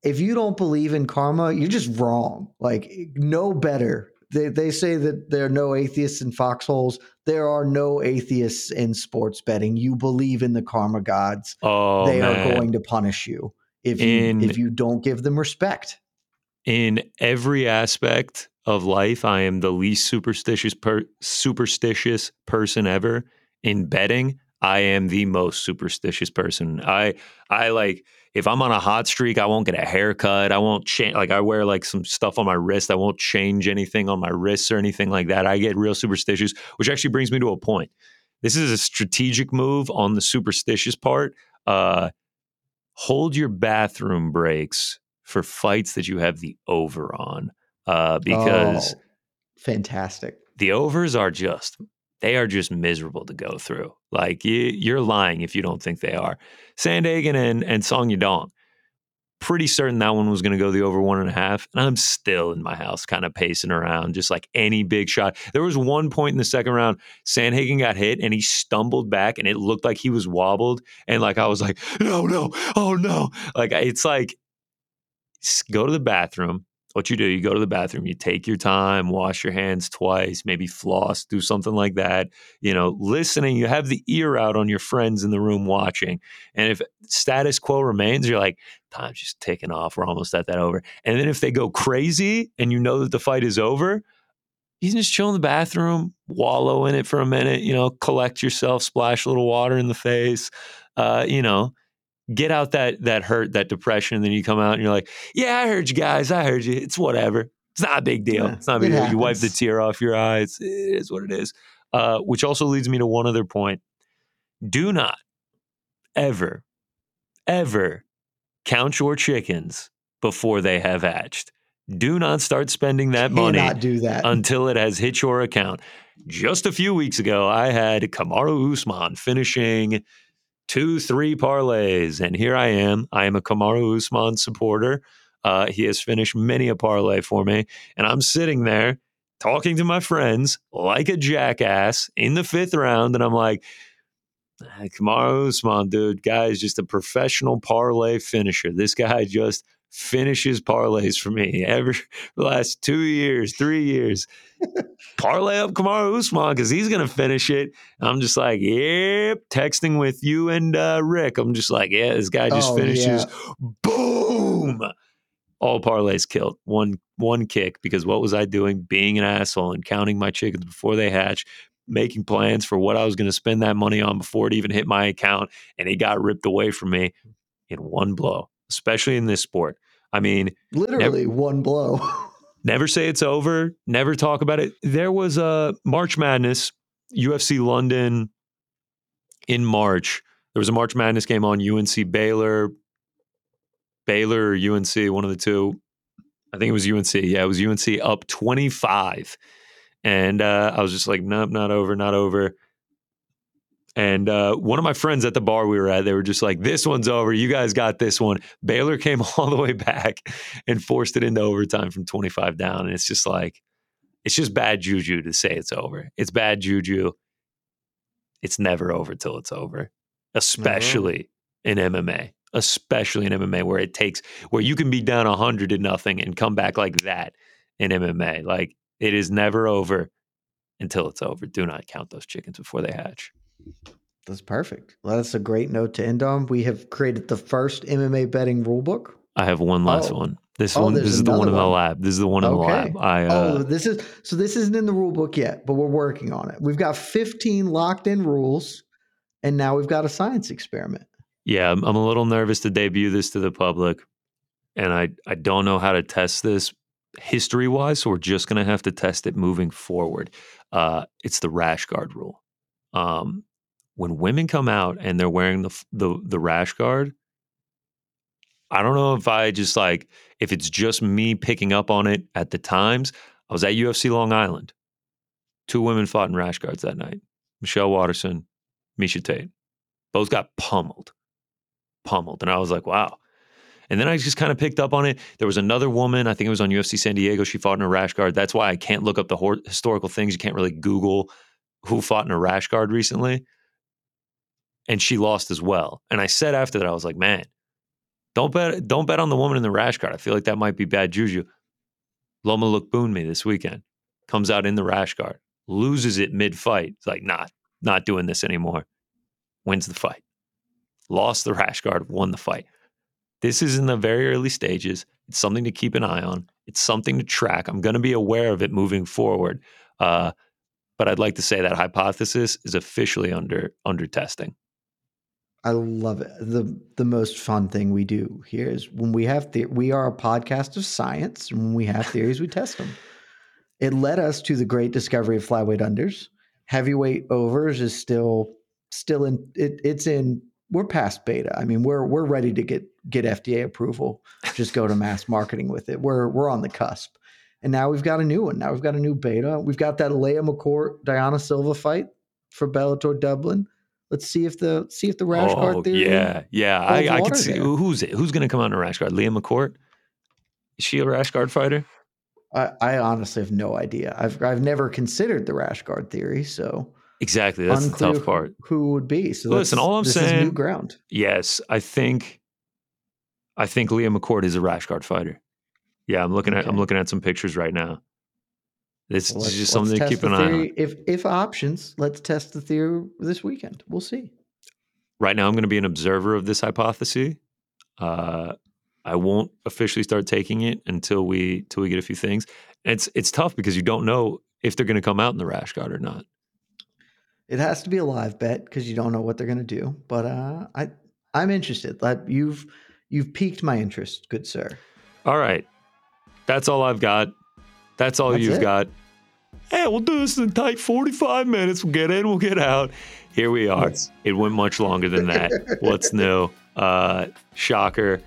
if you don't believe in karma, you're just wrong. Like no better. They they say that there are no atheists in foxholes. There are no atheists in sports betting. You believe in the karma gods. Oh, they man. are going to punish you if you In- if you don't give them respect. in every aspect of life, I am the least superstitious per- superstitious person ever. In betting, I am the most superstitious person. I I like if I'm on a hot streak, I won't get a haircut. I won't change. Like I wear like some stuff on my wrist. I won't change anything on my wrists or anything like that. I get real superstitious, which actually brings me to a point. This is a strategic move on the superstitious part. Uh, hold your bathroom breaks for fights that you have the over on uh, because Oh, fantastic. the overs are just they are just miserable to go through. Like you, you're lying if you don't think they are. Sandhagen and and Song Yadong. Pretty certain that one was going to go the over one and a half, and I'm still in my house, kind of pacing around, just like any big shot. There was one point in the second round, Sandhagen got hit and he stumbled back, and it looked like he was wobbled, and like I was like, no, no, oh no, like it's like go to the bathroom. What you do, you go to the bathroom, you take your time, wash your hands twice, maybe floss, do something like that. You know, listening, you have the ear out on your friends in the room watching. And if status quo remains, you're like, time's just ticking off. We're almost at that over. And then if they go crazy and you know that the fight is over, you can just chill in the bathroom, wallow in it for a minute, you know, collect yourself, splash a little water in the face, uh, you know, get out that that hurt, that depression, and then you come out and you're like, "Yeah, I heard you guys. I heard you. It's whatever. It's not a big deal. Yeah, it's not a big deal. You wipe the tear off your eyes. It is what it is." Uh, which also leads me to one other point: Do not ever, ever count your chickens before they have hatched. Do not start spending that money that. until it has hit your account. Just a few weeks ago, I had Kamaru Usman finishing two, three parlays, and here I am. I am a Kamaru Usman supporter. Uh, he has finished many a parlay for me, and I'm sitting there talking to my friends like a jackass in the fifth round, and I'm like, "Ah, Kamaru Usman, dude, guy is just a professional parlay finisher. This guy just finishes parlays for me every the last two years, three years. Parlay up Kamaru Usman because he's going to finish it. I'm just like, yep, texting with you and uh, Rick. I'm just like, yeah, this guy just Oh, finishes. Boom. All parlays killed. One one kick because what was I doing? Being an asshole and counting my chickens before they hatch, making plans for what I was going to spend that money on before it even hit my account, and it got ripped away from me in one blow. Especially in this sport. I mean, Literally one blow. never say it's over never talk about it. There was a march madness ufc london in march. There was a march madness game on unc baylor. Baylor or unc one of the two. I think it was unc yeah it was unc up 25 and uh, i was just like nope not over not over And uh, one of my friends at the bar we were at, they were just like, "This one's over. You guys got this one." Baylor came all the way back and forced it into overtime from 25 down, and it's just like, it's just bad juju to say it's over. It's bad juju. It's never over till it's over, especially in MMA, especially in MMA where it takes where you can be down 100 to nothing and come back like that in MMA. Like it is never over until it's over. Do not count those chickens before they hatch. That's perfect. Well, that's a great note to end on. We have created the first MMA betting rulebook. I have one last oh. one. This oh, one, this is the one in the lab. This is the one in okay. the lab. I, uh, oh, this is so. This isn't in the rule book yet, but we're working on it. We've got 15 locked in rules, and now we've got a science experiment. Yeah, I'm, I'm a little nervous to debut this to the public, and I I don't know how to test this history wise. So we're just gonna have to test it moving forward. Uh, it's the rash guard rule. Um, when women come out and they're wearing the the the rash guard, I don't know if I just like if it's just me picking up on it at the times. I was at UFC Long Island. Two women fought in rash guards that night. Michelle Waterson, Miesha Tate. Both got pummeled. Pummeled. And I was like, wow. And then I just kind of picked up on it. There was another woman, I think it was on UFC San Diego. She fought in a rash guard. That's why I can't look up the historical things. You can't really Google who fought in a rash guard recently. And she lost as well. And I said after that, I was like, man, don't bet don't bet on the woman in the rash guard. I feel like that might be bad juju. Loma Lookboonmee this weekend comes out in the rash guard, loses it mid fight. It's like, not, not doing this anymore. Wins the fight. Lost the rash guard, won the fight. This is in the very early stages. It's something to keep an eye on. It's something to track. I'm going to be aware of it moving forward. Uh, but I'd like to say that hypothesis is officially under under testing. I love it. the The most fun thing we do here is when we have the- we are a podcast of science. And when we have theories, we test them. It led us to the great discovery of flyweight unders. Heavyweight overs is still still in it, it's in we're past beta. I mean, we're we're ready to get get FDA approval. Just go to mass marketing with it. We're we're on the cusp. And now we've got a new one. Now we've got a new beta. We've got that Leah McCourt Dayana Silva fight for Bellator Dublin. Let's see if the see if the rash oh, guard theory. Yeah, yeah. I, I can see there. who's it. Who's going to come out in a rash guard? Leah McCourt. Is she a rash guard fighter? I, I, honestly have no idea. I've I've never considered the rash guard theory, so exactly that's the tough part. Who would be? So listen, all I'm saying, new ground. Yes, I think, I think Leah McCourt is a rash guard fighter. Yeah, I'm looking okay. at I'm looking at some pictures right now. It's well, just something to keep an eye on. If if options, let's test the theory this weekend. We'll see. Right now, I'm going to be an observer of this hypothesis. Uh, I won't officially start taking it until we until we get a few things. And it's it's tough because you don't know if they're going to come out in the rash guard or not. It has to be a live bet because you don't know what they're going to do. But uh, I I'm interested. Like you've you've piqued my interest, good sir. All right, that's all I've got. That's all That's you've it. got. Hey, we'll do this in tight 45 minutes. We'll get in, we'll get out. Here we are. Yes. It went much longer than that. What's new? Uh, shocker.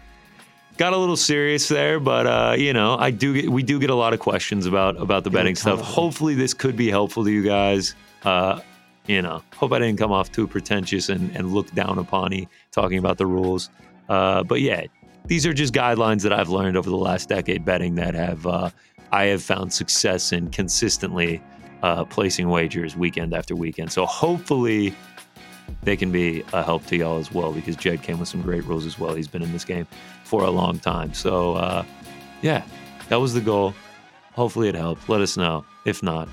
Got a little serious there, but uh, you know, I do get we do get a lot of questions about about the betting stuff. Hopefully, this could be helpful to you guys. Uh, you know, hope I didn't come off too pretentious and, and look down upon you talking about the rules. Uh, but yeah, these are just guidelines that I've learned over the last decade betting that have uh, I have found success in consistently uh, placing wagers weekend after weekend. So hopefully they can be a help to y'all as well because Jed came with some great rules as well. He's been in this game for a long time. So uh, yeah, that was the goal. Hopefully it helped. Let us know. If not,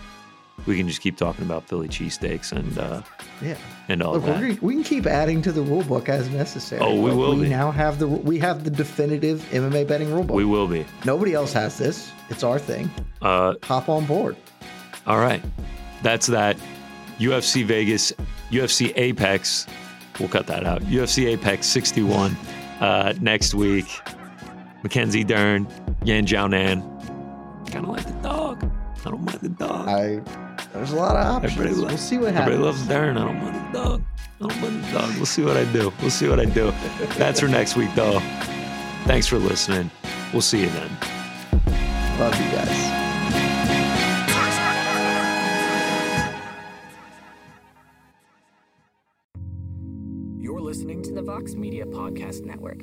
we can just keep talking about Philly cheesesteaks and uh, yeah, and all Look, that. we can keep adding to the rule book as necessary. Oh, we will. We be. now have the we have the definitive MMA betting rule book. We will be. Nobody else has this. It's our thing. Uh, Hop on board. All right, that's that. UFC Vegas, UFC Apex. We'll cut that out. UFC Apex 61 uh, next week. Mackenzie Dern, Yan Xiaonan. Kind of like the dog. I don't mind the dog. I there's a lot of options. Everybody we'll see what happens. Everybody loves Dern. I don't mind the dog. I don't mind the dog. We'll see what I do. We'll see what I do. That's for next week, though. Thanks for listening. We'll see you then. Love you guys. You're listening to the Vox Media Podcast Network.